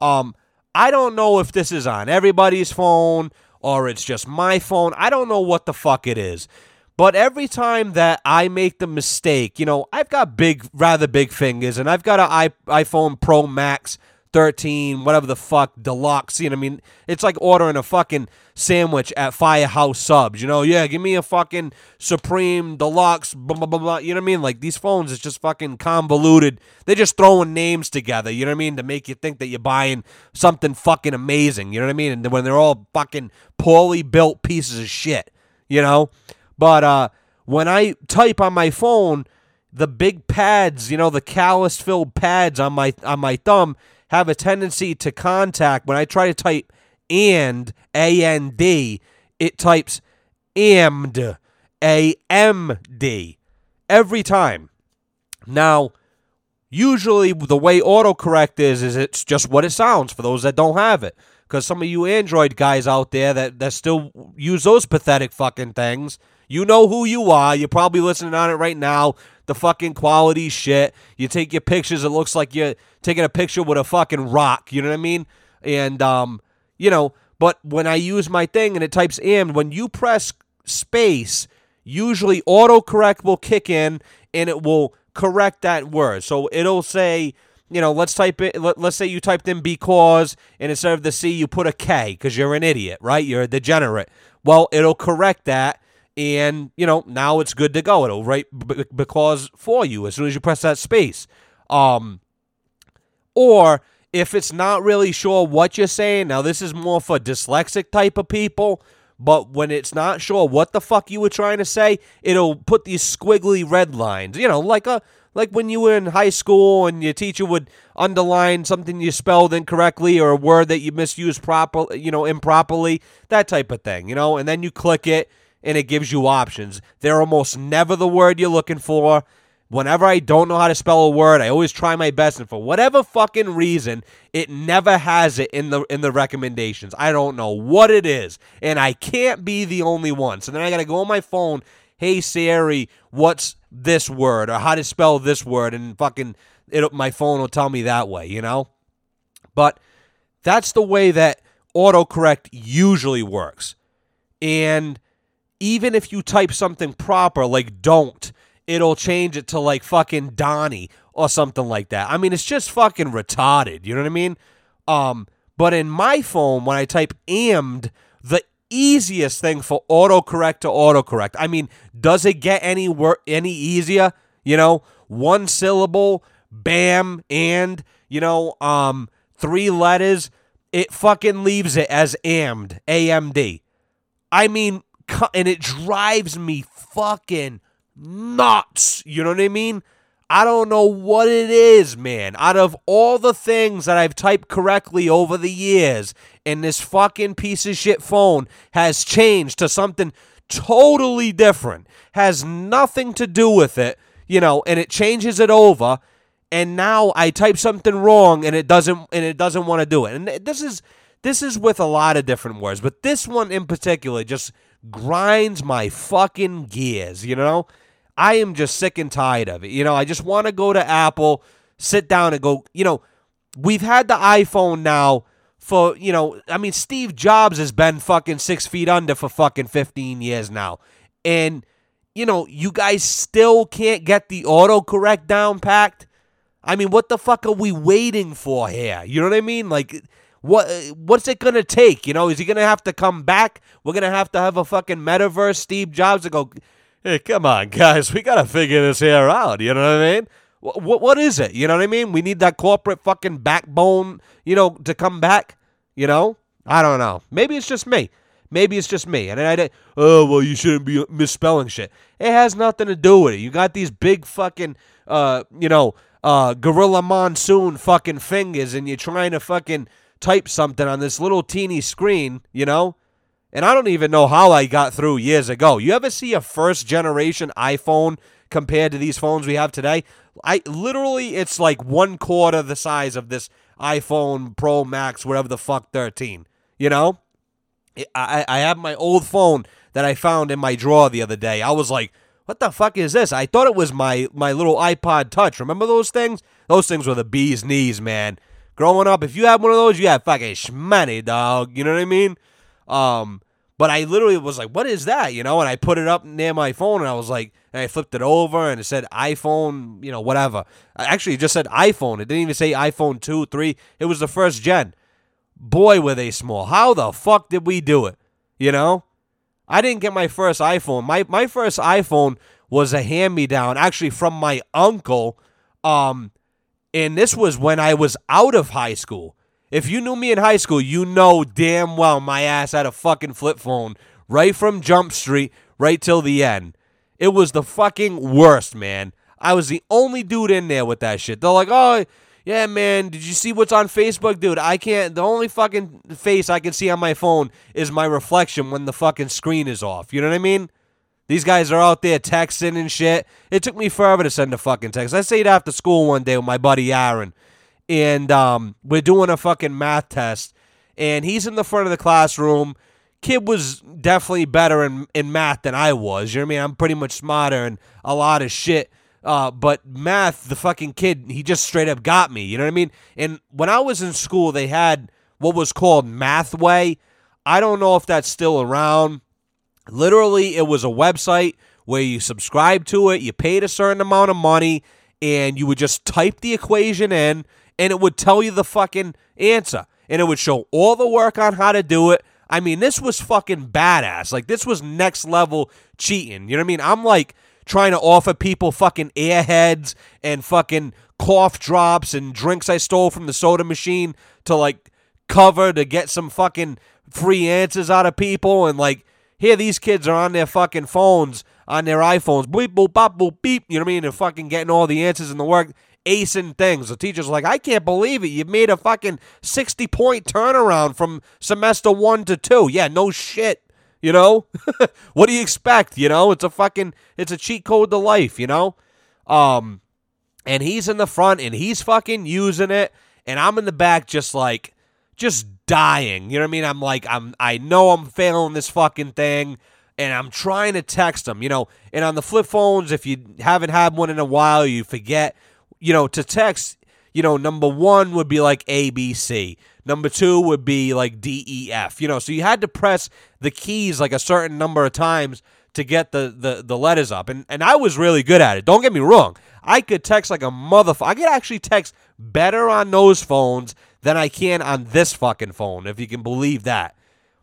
Um, I don't know if this is on everybody's phone or it's just my phone. I don't know what the fuck it is. But every time that I make the mistake, you know, I've got big, rather big fingers, and I've got an iPhone Pro Max 13, whatever the fuck, deluxe. You know, what I mean, it's like ordering a fucking sandwich at Firehouse Subs. You know, yeah, give me a fucking Supreme Deluxe, blah, blah, blah, blah. You know what I mean? Like, these phones it's just fucking convoluted. They're just throwing names together, you know what I mean? To make you think that you're buying something fucking amazing, you know what I mean? And when they're all fucking poorly built pieces of shit, you know? But, uh, when I type on my phone, the big pads, you know, the callus filled pads on my on my thumb have a tendency to contact when I try to type and A N D, it types amd A M D every time. Now, usually the way autocorrect is is it's just what it sounds for those that don't have it. Because some of you Android guys out there that, that still use those pathetic fucking things, you know who you are. You're probably listening on it right now the fucking quality shit. You take your pictures, it looks like you're taking a picture with a fucking rock. You know what I mean? And um, you know, but when I use my thing and it types "and," when you press space, usually autocorrect will kick in and it will correct that word. So it'll say you know, let's type it. Let, us say you typed in because, and instead of the C, you put a K because you're an idiot, right? You're a degenerate. Well, it'll correct that, and you know now it's good to go. It'll write b- because for you as soon as you press that space. Um, or if it's not really sure what you're saying, now this is more for dyslexic type of people. But when it's not sure what the fuck you were trying to say, it'll put these squiggly red lines. You know, like a like when you were in high school and your teacher would underline something you spelled incorrectly or a word that you misused proper, you know, improperly, that type of thing, you know, and then you click it and it gives you options. They're almost never the word you're looking for. Whenever I don't know how to spell a word, I always try my best, and for whatever fucking reason, it never has it in the in the recommendations. I don't know what it is, and I can't be the only one. So then I gotta go on my phone. Hey Siri, what's this word or how to spell this word, and fucking it, my phone will tell me that way, you know. But that's the way that autocorrect usually works, and even if you type something proper like don't it'll change it to like fucking Donnie or something like that. I mean, it's just fucking retarded. You know what I mean? Um, but in my phone, when I type amd, the easiest thing for autocorrect to autocorrect. I mean, does it get any wor- any easier? You know, one syllable, bam, and you know, um, three letters. It fucking leaves it as amd, amd. I mean, and it drives me fucking nuts. You know what I mean? I don't know what it is, man. Out of all the things that I've typed correctly over the years, and this fucking piece of shit phone has changed to something totally different, has nothing to do with it, you know, and it changes it over, and now I type something wrong and it doesn't and it doesn't want to do it. And this is this is with a lot of different words, but this one in particular just grinds my fucking gears, you know? I am just sick and tired of it. You know, I just want to go to Apple, sit down and go, you know, we've had the iPhone now for, you know, I mean, Steve Jobs has been fucking six feet under for fucking 15 years now. And, you know, you guys still can't get the autocorrect down packed. I mean, what the fuck are we waiting for here? You know what I mean? Like, what what's it gonna take? You know, is he gonna have to come back? We're gonna have to have a fucking metaverse Steve Jobs to go hey, come on, guys, we gotta figure this here out. You know what I mean? What what is it? You know what I mean? We need that corporate fucking backbone, you know, to come back. You know? I don't know. Maybe it's just me. Maybe it's just me. And I, I oh well, you shouldn't be misspelling shit. It has nothing to do with it. You got these big fucking, uh, you know, uh, gorilla monsoon fucking fingers, and you're trying to fucking type something on this little teeny screen. You know, and I don't even know how I got through years ago. You ever see a first generation iPhone compared to these phones we have today? I literally it's like one quarter the size of this iPhone Pro Max, whatever the fuck 13. You know? I, I have my old phone that I found in my drawer the other day. I was like, what the fuck is this? I thought it was my my little iPod Touch. Remember those things? Those things were the bee's knees, man. Growing up, if you had one of those, you had fucking shmoney, dog. You know what I mean? Um, but I literally was like, what is that? You know, and I put it up near my phone and I was like, and I flipped it over and it said iPhone, you know, whatever. Actually, it just said iPhone. It didn't even say iPhone 2, 3. It was the first gen. Boy, were they small. How the fuck did we do it? You know? I didn't get my first iPhone. My my first iPhone was a hand me down, actually from my uncle. Um, and this was when I was out of high school. If you knew me in high school, you know damn well my ass had a fucking flip phone right from Jump Street right till the end. It was the fucking worst, man. I was the only dude in there with that shit. They're like, oh, yeah, man, did you see what's on Facebook? Dude, I can't. The only fucking face I can see on my phone is my reflection when the fucking screen is off. You know what I mean? These guys are out there texting and shit. It took me forever to send a fucking text. I stayed after school one day with my buddy Aaron and um, we're doing a fucking math test, and he's in the front of the classroom. Kid was definitely better in, in math than I was. You know what I mean? I'm pretty much smarter and a lot of shit. Uh, but math, the fucking kid, he just straight up got me. You know what I mean? And when I was in school, they had what was called Mathway. I don't know if that's still around. Literally, it was a website where you subscribed to it, you paid a certain amount of money, and you would just type the equation in and it would tell you the fucking answer. And it would show all the work on how to do it. I mean, this was fucking badass. Like, this was next level cheating. You know what I mean? I'm like trying to offer people fucking airheads and fucking cough drops and drinks I stole from the soda machine to like cover to get some fucking free answers out of people. And like, here these kids are on their fucking phones, on their iPhones, beep, boop, bop, boop, beep. You know what I mean? And fucking getting all the answers in the work acing things. The teacher's like, I can't believe it. You made a fucking 60 point turnaround from semester one to two. Yeah, no shit. You know? what do you expect? You know? It's a fucking, it's a cheat code to life, you know? Um, and he's in the front and he's fucking using it. And I'm in the back just like, just dying. You know what I mean? I'm like, I'm, I know I'm failing this fucking thing and I'm trying to text them. you know. And on the flip phones, if you haven't had one in a while, you forget you know, to text, you know, number one would be like A, B, C. Number two would be like D, E, F. You know, so you had to press the keys like a certain number of times to get the the, the letters up. And and I was really good at it. Don't get me wrong. I could text like a motherfucker. I could actually text better on those phones than I can on this fucking phone, if you can believe that.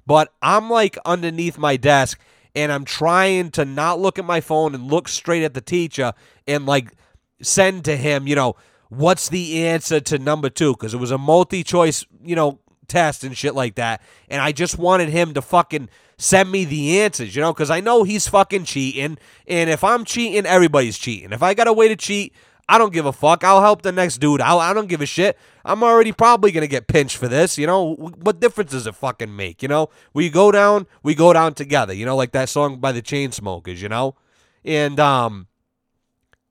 But I'm like underneath my desk and I'm trying to not look at my phone and look straight at the teacher and like send to him, you know, what's the answer to number two? Because it was a multi choice, you know, test and shit like that. And I just wanted him to fucking send me the answers, you know, because I know he's fucking cheating. And if I'm cheating, everybody's cheating. If I got a way to cheat, I don't give a fuck. I'll help the next dude out. I don't give a shit. I'm already probably going to get pinched for this. You know, what difference does it fucking make? You know, we go down, we go down together. You know, like that song by the Chainsmokers, you know? And, um,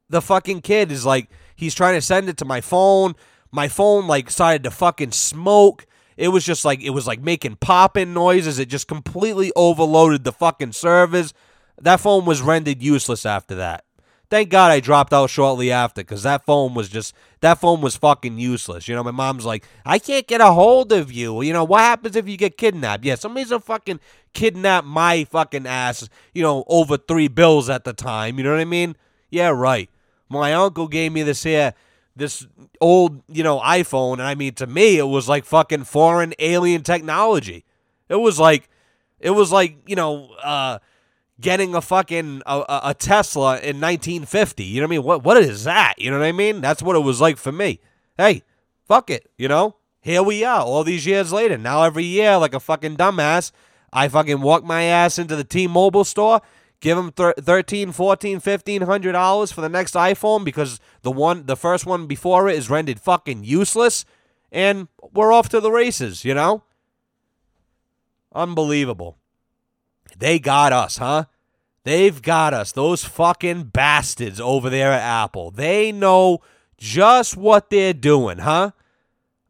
the fucking kid is like he's trying to send it to my phone. My phone like started to fucking smoke. It was just like it was like making popping noises. It just completely overloaded the fucking servers. That phone was rendered useless after that. Thank God I dropped out shortly after because that phone was just that phone was fucking useless. You know, my mom's like, I can't get a hold of you. You know, what happens if you get kidnapped? Yeah, somebody's a fucking kidnap my fucking ass. You know, over three bills at the time. You know what I mean? Yeah, right my uncle gave me this here this old, you know, iPhone, and I mean to me it was like fucking foreign alien technology. It was like it was like, you know, uh getting a fucking a, a Tesla in 1950. You know what I mean? What what is that? You know what I mean? That's what it was like for me. Hey, fuck it, you know? Here we are all these years later. Now every year like a fucking dumbass, I fucking walk my ass into the T-Mobile store give them thir- 13 14 1500 dollars for the next iphone because the one the first one before it is rendered fucking useless and we're off to the races you know unbelievable they got us huh they've got us those fucking bastards over there at apple they know just what they're doing huh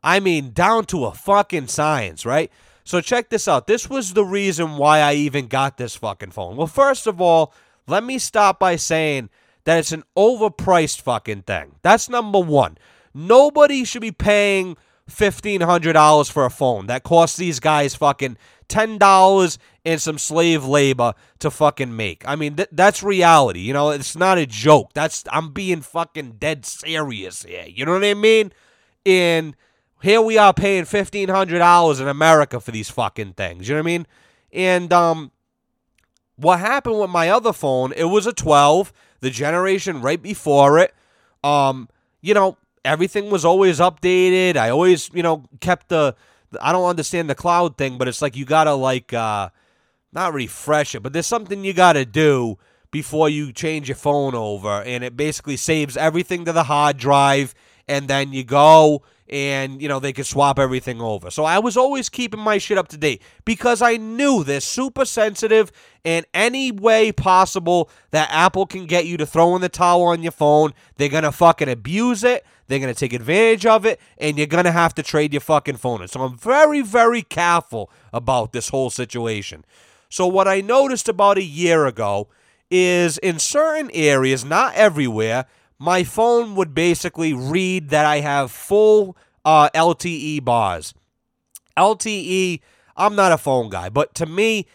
i mean down to a fucking science right so check this out. This was the reason why I even got this fucking phone. Well, first of all, let me stop by saying that it's an overpriced fucking thing. That's number one. Nobody should be paying $1,500 for a phone that costs these guys fucking $10 and some slave labor to fucking make. I mean, th- that's reality. You know, it's not a joke. That's, I'm being fucking dead serious here. You know what I mean? And here we are paying fifteen hundred dollars in America for these fucking things. You know what I mean? And um, what happened with my other phone? It was a twelve, the generation right before it. Um, you know, everything was always updated. I always, you know, kept the. I don't understand the cloud thing, but it's like you gotta like uh, not refresh it, but there's something you gotta do before you change your phone over, and it basically saves everything to the hard drive, and then you go and you know they could swap everything over. So I was always keeping my shit up to date because I knew they're super sensitive and any way possible that Apple can get you to throw in the towel on your phone, they're going to fucking abuse it. They're going to take advantage of it and you're going to have to trade your fucking phone in. So I'm very very careful about this whole situation. So what I noticed about a year ago is in certain areas, not everywhere, my phone would basically read that I have full uh, LTE bars. LTE, I'm not a phone guy, but to me,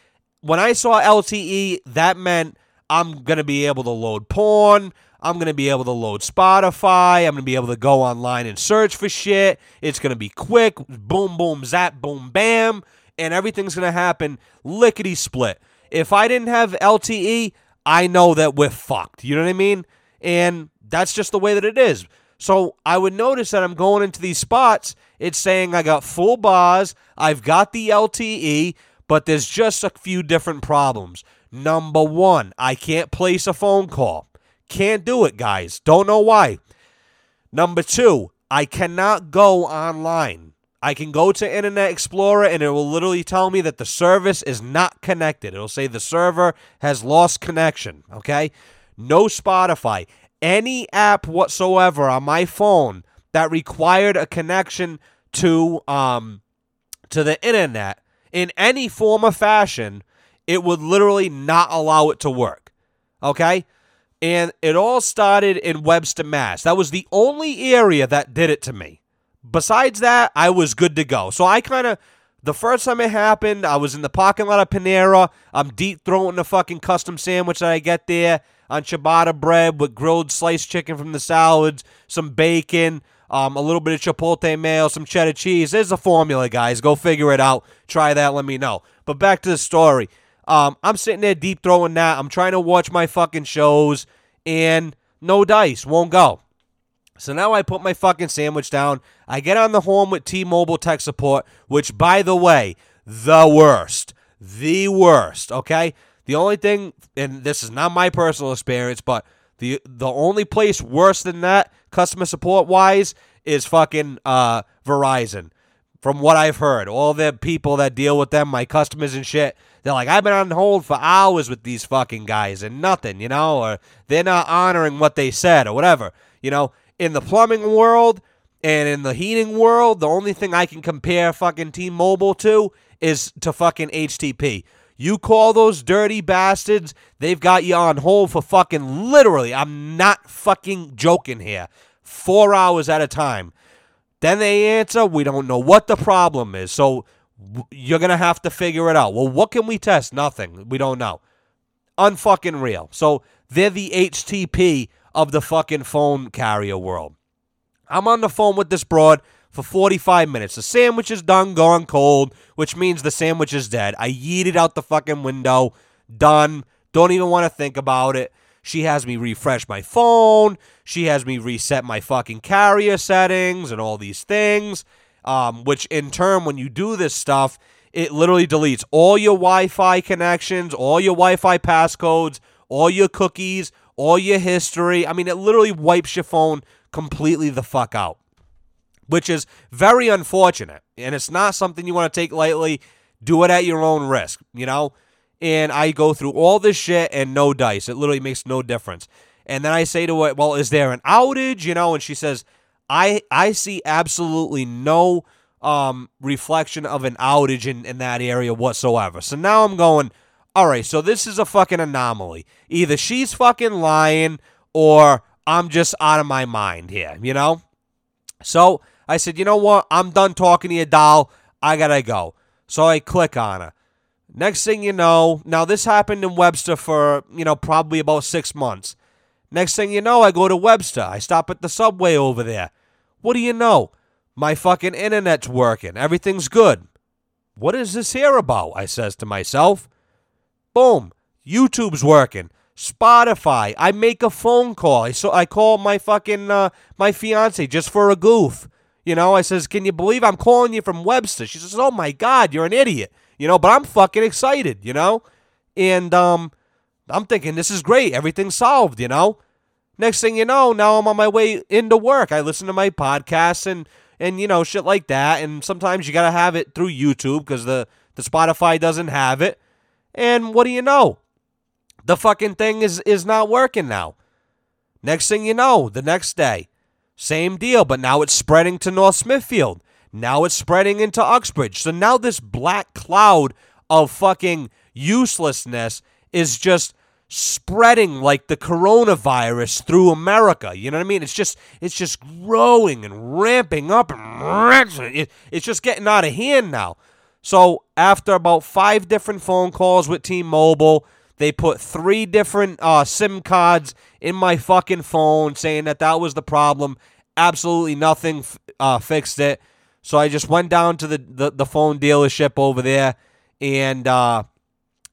when I saw LTE, that meant I'm going to be able to load porn. I'm going to be able to load Spotify. I'm going to be able to go online and search for shit. It's going to be quick. Boom, boom, zap, boom, bam. And everything's going to happen lickety split. If I didn't have LTE, I know that we're fucked. You know what I mean? And that's just the way that it is. So I would notice that I'm going into these spots. It's saying I got full bars, I've got the LTE, but there's just a few different problems. Number one, I can't place a phone call. Can't do it, guys. Don't know why. Number two, I cannot go online. I can go to Internet Explorer and it will literally tell me that the service is not connected. It'll say the server has lost connection. Okay? No Spotify. Any app whatsoever on my phone that required a connection to um to the internet in any form or fashion, it would literally not allow it to work. Okay? And it all started in Webster, Mass. That was the only area that did it to me. Besides that, I was good to go. So I kind of, the first time it happened, I was in the parking lot of Panera. I'm deep throating the fucking custom sandwich that I get there on ciabatta bread with grilled sliced chicken from the salads, some bacon, um, a little bit of chipotle mayo, some cheddar cheese. There's a formula, guys. Go figure it out. Try that. Let me know. But back to the story. Um, I'm sitting there deep throwing that. I'm trying to watch my fucking shows, and no dice won't go. So now I put my fucking sandwich down. I get on the horn with T-Mobile tech support, which, by the way, the worst, the worst. Okay, the only thing, and this is not my personal experience, but the the only place worse than that, customer support wise, is fucking uh, Verizon. From what I've heard, all the people that deal with them, my customers and shit, they're like, I've been on hold for hours with these fucking guys and nothing, you know, or they're not honoring what they said or whatever. You know, in the plumbing world and in the heating world, the only thing I can compare fucking T-Mobile to is to fucking HTP. You call those dirty bastards, they've got you on hold for fucking literally, I'm not fucking joking here, four hours at a time. Then they answer, we don't know what the problem is. So you're going to have to figure it out. Well, what can we test? Nothing. We don't know. Unfucking real. So they're the HTP of the fucking phone carrier world. I'm on the phone with this broad for 45 minutes. The sandwich is done, gone cold, which means the sandwich is dead. I yeeted out the fucking window. Done. Don't even want to think about it. She has me refresh my phone. She has me reset my fucking carrier settings and all these things. Um, which in turn, when you do this stuff, it literally deletes all your Wi Fi connections, all your Wi Fi passcodes, all your cookies, all your history. I mean, it literally wipes your phone completely the fuck out, which is very unfortunate. And it's not something you want to take lightly. Do it at your own risk, you know? And I go through all this shit and no dice. It literally makes no difference. And then I say to her, Well, is there an outage? You know, and she says, I I see absolutely no um reflection of an outage in, in that area whatsoever. So now I'm going, all right, so this is a fucking anomaly. Either she's fucking lying or I'm just out of my mind here, you know? So I said, you know what? I'm done talking to you, doll. I gotta go. So I click on her. Next thing you know, now this happened in Webster for, you know, probably about six months. Next thing you know, I go to Webster. I stop at the subway over there. What do you know? My fucking internet's working. Everything's good. What is this here about? I says to myself. Boom. YouTube's working. Spotify. I make a phone call. I so I call my fucking uh, my fiance just for a goof. You know, I says, "Can you believe I'm calling you from Webster?" She says, "Oh my god, you're an idiot." You know, but I'm fucking excited, you know? And um I'm thinking this is great. Everything's solved, you know? Next thing you know, now I'm on my way into work. I listen to my podcasts and and you know, shit like that. And sometimes you got to have it through YouTube because the the Spotify doesn't have it. And what do you know? The fucking thing is is not working now. Next thing you know, the next day, same deal, but now it's spreading to North Smithfield. Now it's spreading into Uxbridge. So now this black cloud of fucking uselessness is just spreading like the coronavirus through America. You know what I mean? It's just it's just growing and ramping up and it's just getting out of hand now. So after about five different phone calls with T-Mobile, They put three different uh, SIM cards in my fucking phone saying that that was the problem. Absolutely nothing uh, fixed it. So I just went down to the, the, the phone dealership over there and uh,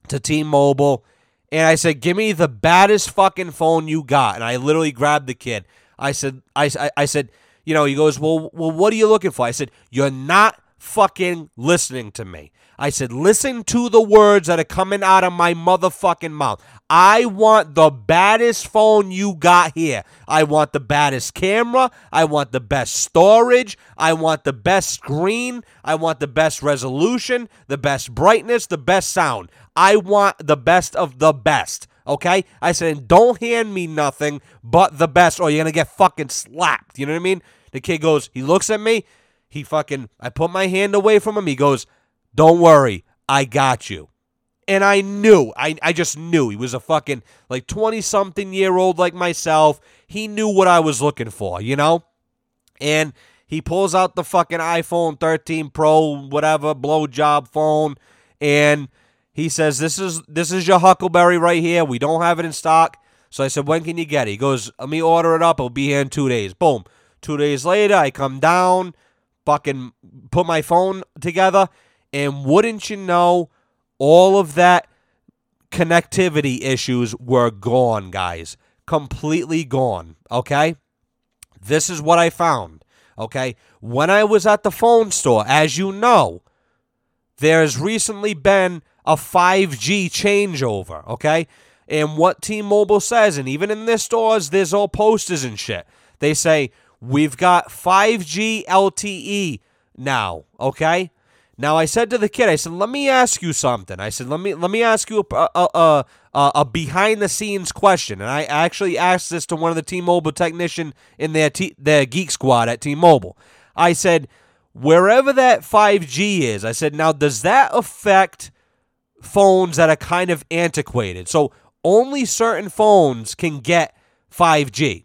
to T Mobile. And I said, give me the baddest fucking phone you got. And I literally grabbed the kid. I said, I, I, I said, you know, he goes, well, well, what are you looking for? I said, you're not fucking listening to me. I said, listen to the words that are coming out of my motherfucking mouth. I want the baddest phone you got here. I want the baddest camera. I want the best storage. I want the best screen. I want the best resolution, the best brightness, the best sound. I want the best of the best. Okay? I said, don't hand me nothing but the best or you're going to get fucking slapped. You know what I mean? The kid goes, he looks at me. He fucking, I put my hand away from him. He goes, don't worry, I got you. And I knew, I, I just knew he was a fucking like 20 something year old like myself. He knew what I was looking for, you know? And he pulls out the fucking iPhone 13 Pro, whatever, blowjob phone, and he says, This is this is your Huckleberry right here. We don't have it in stock. So I said, When can you get it? He goes, Let me order it up. It'll be here in two days. Boom. Two days later, I come down, fucking put my phone together and wouldn't you know, all of that connectivity issues were gone, guys. Completely gone. Okay? This is what I found. Okay? When I was at the phone store, as you know, there's recently been a 5G changeover. Okay? And what T Mobile says, and even in their stores, there's all posters and shit. They say, We've got 5G LTE now. Okay? Now I said to the kid, I said, "Let me ask you something." I said, "Let me let me ask you a a, a, a, behind the scenes question." And I actually asked this to one of the T-Mobile technician in their T, their Geek Squad at T-Mobile. I said, "Wherever that 5G is," I said, "Now does that affect phones that are kind of antiquated? So only certain phones can get 5G."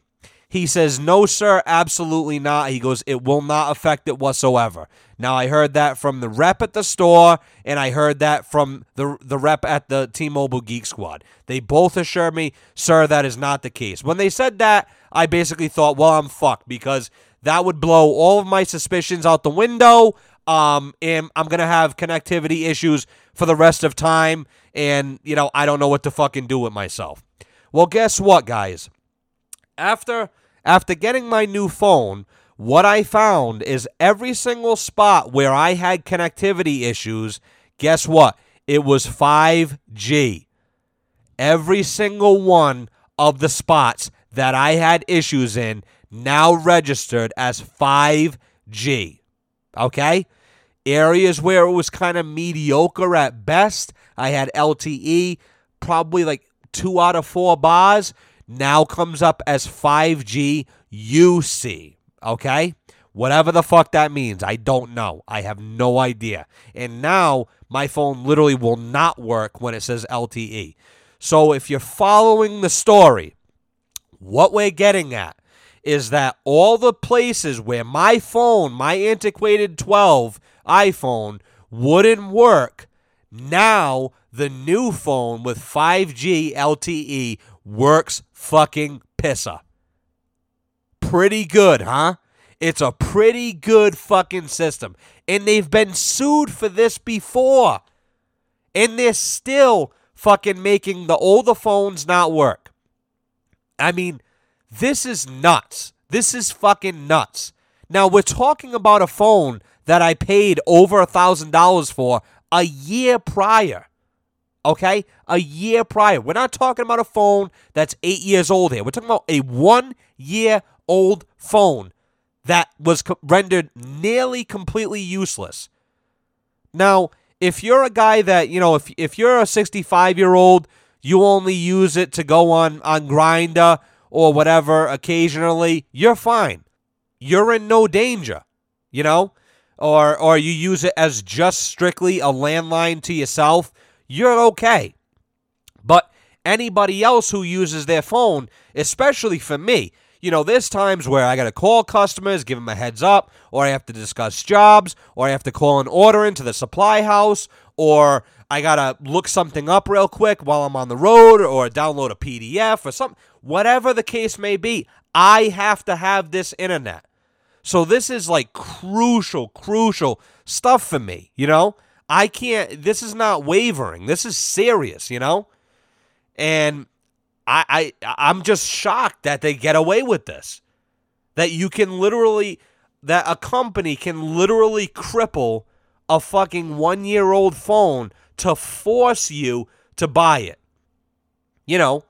He says, No, sir, absolutely not. He goes, It will not affect it whatsoever. Now, I heard that from the rep at the store, and I heard that from the, the rep at the T Mobile Geek Squad. They both assured me, Sir, that is not the case. When they said that, I basically thought, Well, I'm fucked because that would blow all of my suspicions out the window. Um, and I'm gonna have connectivity issues for the rest of time, and you know I don't know what to fucking do with myself. Well, guess what, guys? After after getting my new phone, what I found is every single spot where I had connectivity issues, guess what? It was 5G. Every single one of the spots that I had issues in now registered as 5G. Okay? Areas where it was kind of mediocre at best, I had LTE, probably like two out of four bars now comes up as 5G UC. Okay? Whatever the fuck that means, I don't know. I have no idea. And now my phone literally will not work when it says LTE. So if you're following the story, what we're getting at is that all the places where my phone, my antiquated 12 iPhone, wouldn't work, now the new phone with 5G LTE works fucking pisser. Pretty good, huh? It's a pretty good fucking system. And they've been sued for this before. And they're still fucking making the older phones not work. I mean, this is nuts. This is fucking nuts. Now, we're talking about a phone that I paid over a $1,000 for a year prior okay? A year prior. We're not talking about a phone that's eight years old here. We're talking about a one year old phone that was co- rendered nearly completely useless. Now, if you're a guy that, you know, if, if you're a 65 year old, you only use it to go on, on Grindr or whatever occasionally, you're fine. You're in no danger, you know? Or, or you use it as just strictly a landline to yourself you're okay. But anybody else who uses their phone, especially for me, you know, there's times where I got to call customers, give them a heads up, or I have to discuss jobs, or I have to call an order into the supply house, or I got to look something up real quick while I'm on the road, or download a PDF or something. Whatever the case may be, I have to have this internet. So this is like crucial, crucial stuff for me, you know? I can't this is not wavering. This is serious, you know? And I, I I'm just shocked that they get away with this. That you can literally that a company can literally cripple a fucking one year old phone to force you to buy it. You know,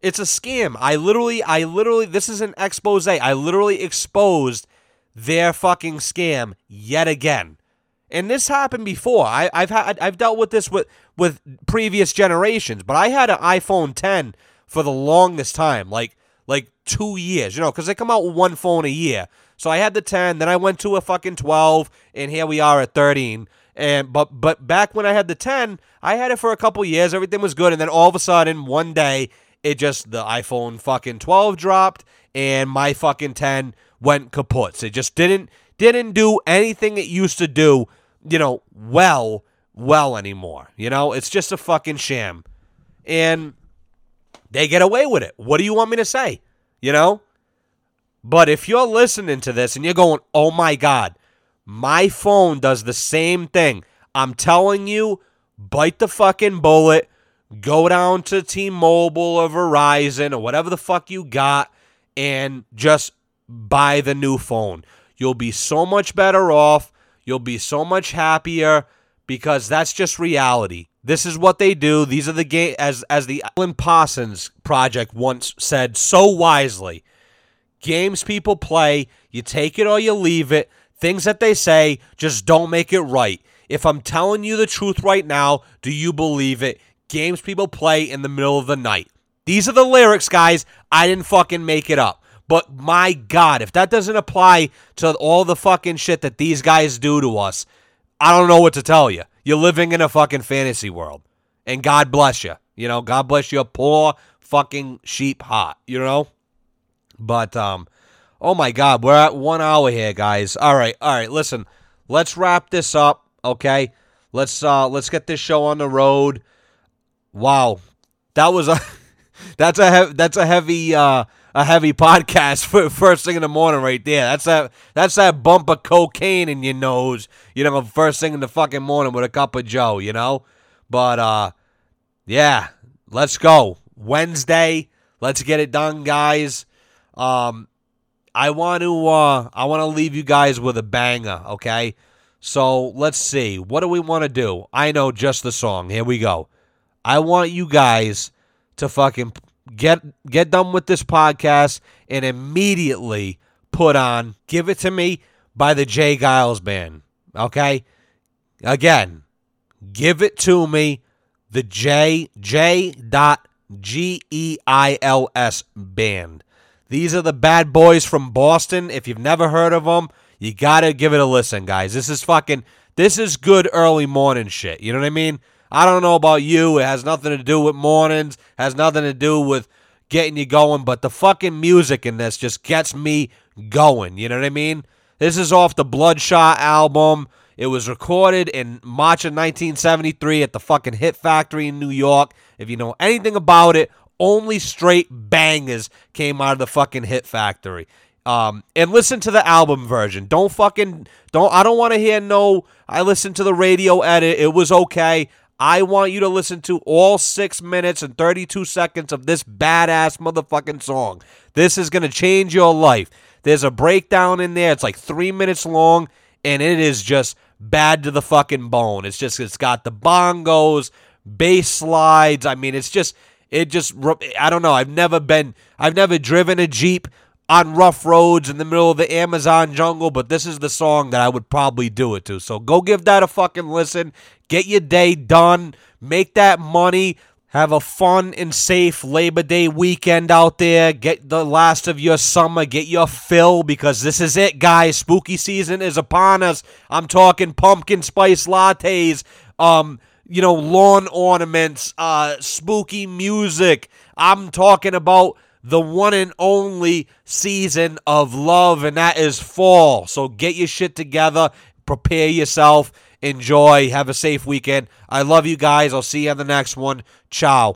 it's a scam. I literally, I literally, this is an expose. I literally exposed their fucking scam yet again. And this happened before. I, have had, I've dealt with this with with previous generations, but I had an iPhone 10 for the longest time, like like two years, you know, because they come out with one phone a year. So I had the 10, then I went to a fucking 12, and here we are at 13. And but but back when I had the 10, I had it for a couple years. Everything was good, and then all of a sudden, one day, it just the iPhone fucking 12 dropped, and my fucking 10 went kaput. It just didn't didn't do anything it used to do, you know, well well anymore. You know, it's just a fucking sham. And they get away with it. What do you want me to say? You know? But if you're listening to this and you're going, oh my God, my phone does the same thing. I'm telling you, bite the fucking bullet. Go down to T Mobile or Verizon or whatever the fuck you got and just buy the new phone. You'll be so much better off. You'll be so much happier because that's just reality. This is what they do. These are the game as as the Alan Parsons project once said so wisely. Games people play, you take it or you leave it. Things that they say just don't make it right. If I'm telling you the truth right now, do you believe it? Games people play in the middle of the night. These are the lyrics, guys. I didn't fucking make it up. But my God, if that doesn't apply to all the fucking shit that these guys do to us, I don't know what to tell you. You're living in a fucking fantasy world. And God bless you. You know, God bless your poor fucking sheep heart, you know? But um oh my god, we're at 1 hour here, guys. All right. All right, listen. Let's wrap this up, okay? Let's uh let's get this show on the road. Wow. That was a that's a that's a heavy uh a heavy podcast for first thing in the morning right there. That's that that's that bump of cocaine in your nose, you know, first thing in the fucking morning with a cup of Joe, you know? But uh yeah, let's go. Wednesday, let's get it done, guys. Um I want to uh I want to leave you guys with a banger, okay? So, let's see. What do we want to do? I know just the song. Here we go. I want you guys to fucking get get done with this podcast and immediately put on Give It to Me by the J. Geils Band. Okay? Again, give it to me. The J J dot G E I L S band. These are the bad boys from Boston. If you've never heard of them, you gotta give it a listen, guys. This is fucking this is good early morning shit. You know what I mean? I don't know about you. It has nothing to do with mornings, has nothing to do with getting you going, but the fucking music in this just gets me going. You know what I mean? This is off the Bloodshot album. It was recorded in March of 1973 at the fucking Hit Factory in New York. If you know anything about it, only straight bangers came out of the fucking Hit Factory. Um, and listen to the album version. Don't fucking don't. I don't want to hear no. I listened to the radio edit. It was okay. I want you to listen to all six minutes and 32 seconds of this badass motherfucking song. This is going to change your life. There's a breakdown in there. It's like three minutes long, and it is just bad to the fucking bone. It's just, it's got the bongos, bass slides. I mean, it's just, it just, I don't know. I've never been, I've never driven a Jeep on rough roads in the middle of the Amazon jungle, but this is the song that I would probably do it to. So go give that a fucking listen. Get your day done. Make that money. Have a fun and safe Labor Day weekend out there. Get the last of your summer. Get your fill because this is it, guys. Spooky season is upon us. I'm talking pumpkin spice lattes, um, you know, lawn ornaments, uh, spooky music. I'm talking about the one and only season of love, and that is fall. So get your shit together, prepare yourself, enjoy, have a safe weekend. I love you guys. I'll see you on the next one. Ciao.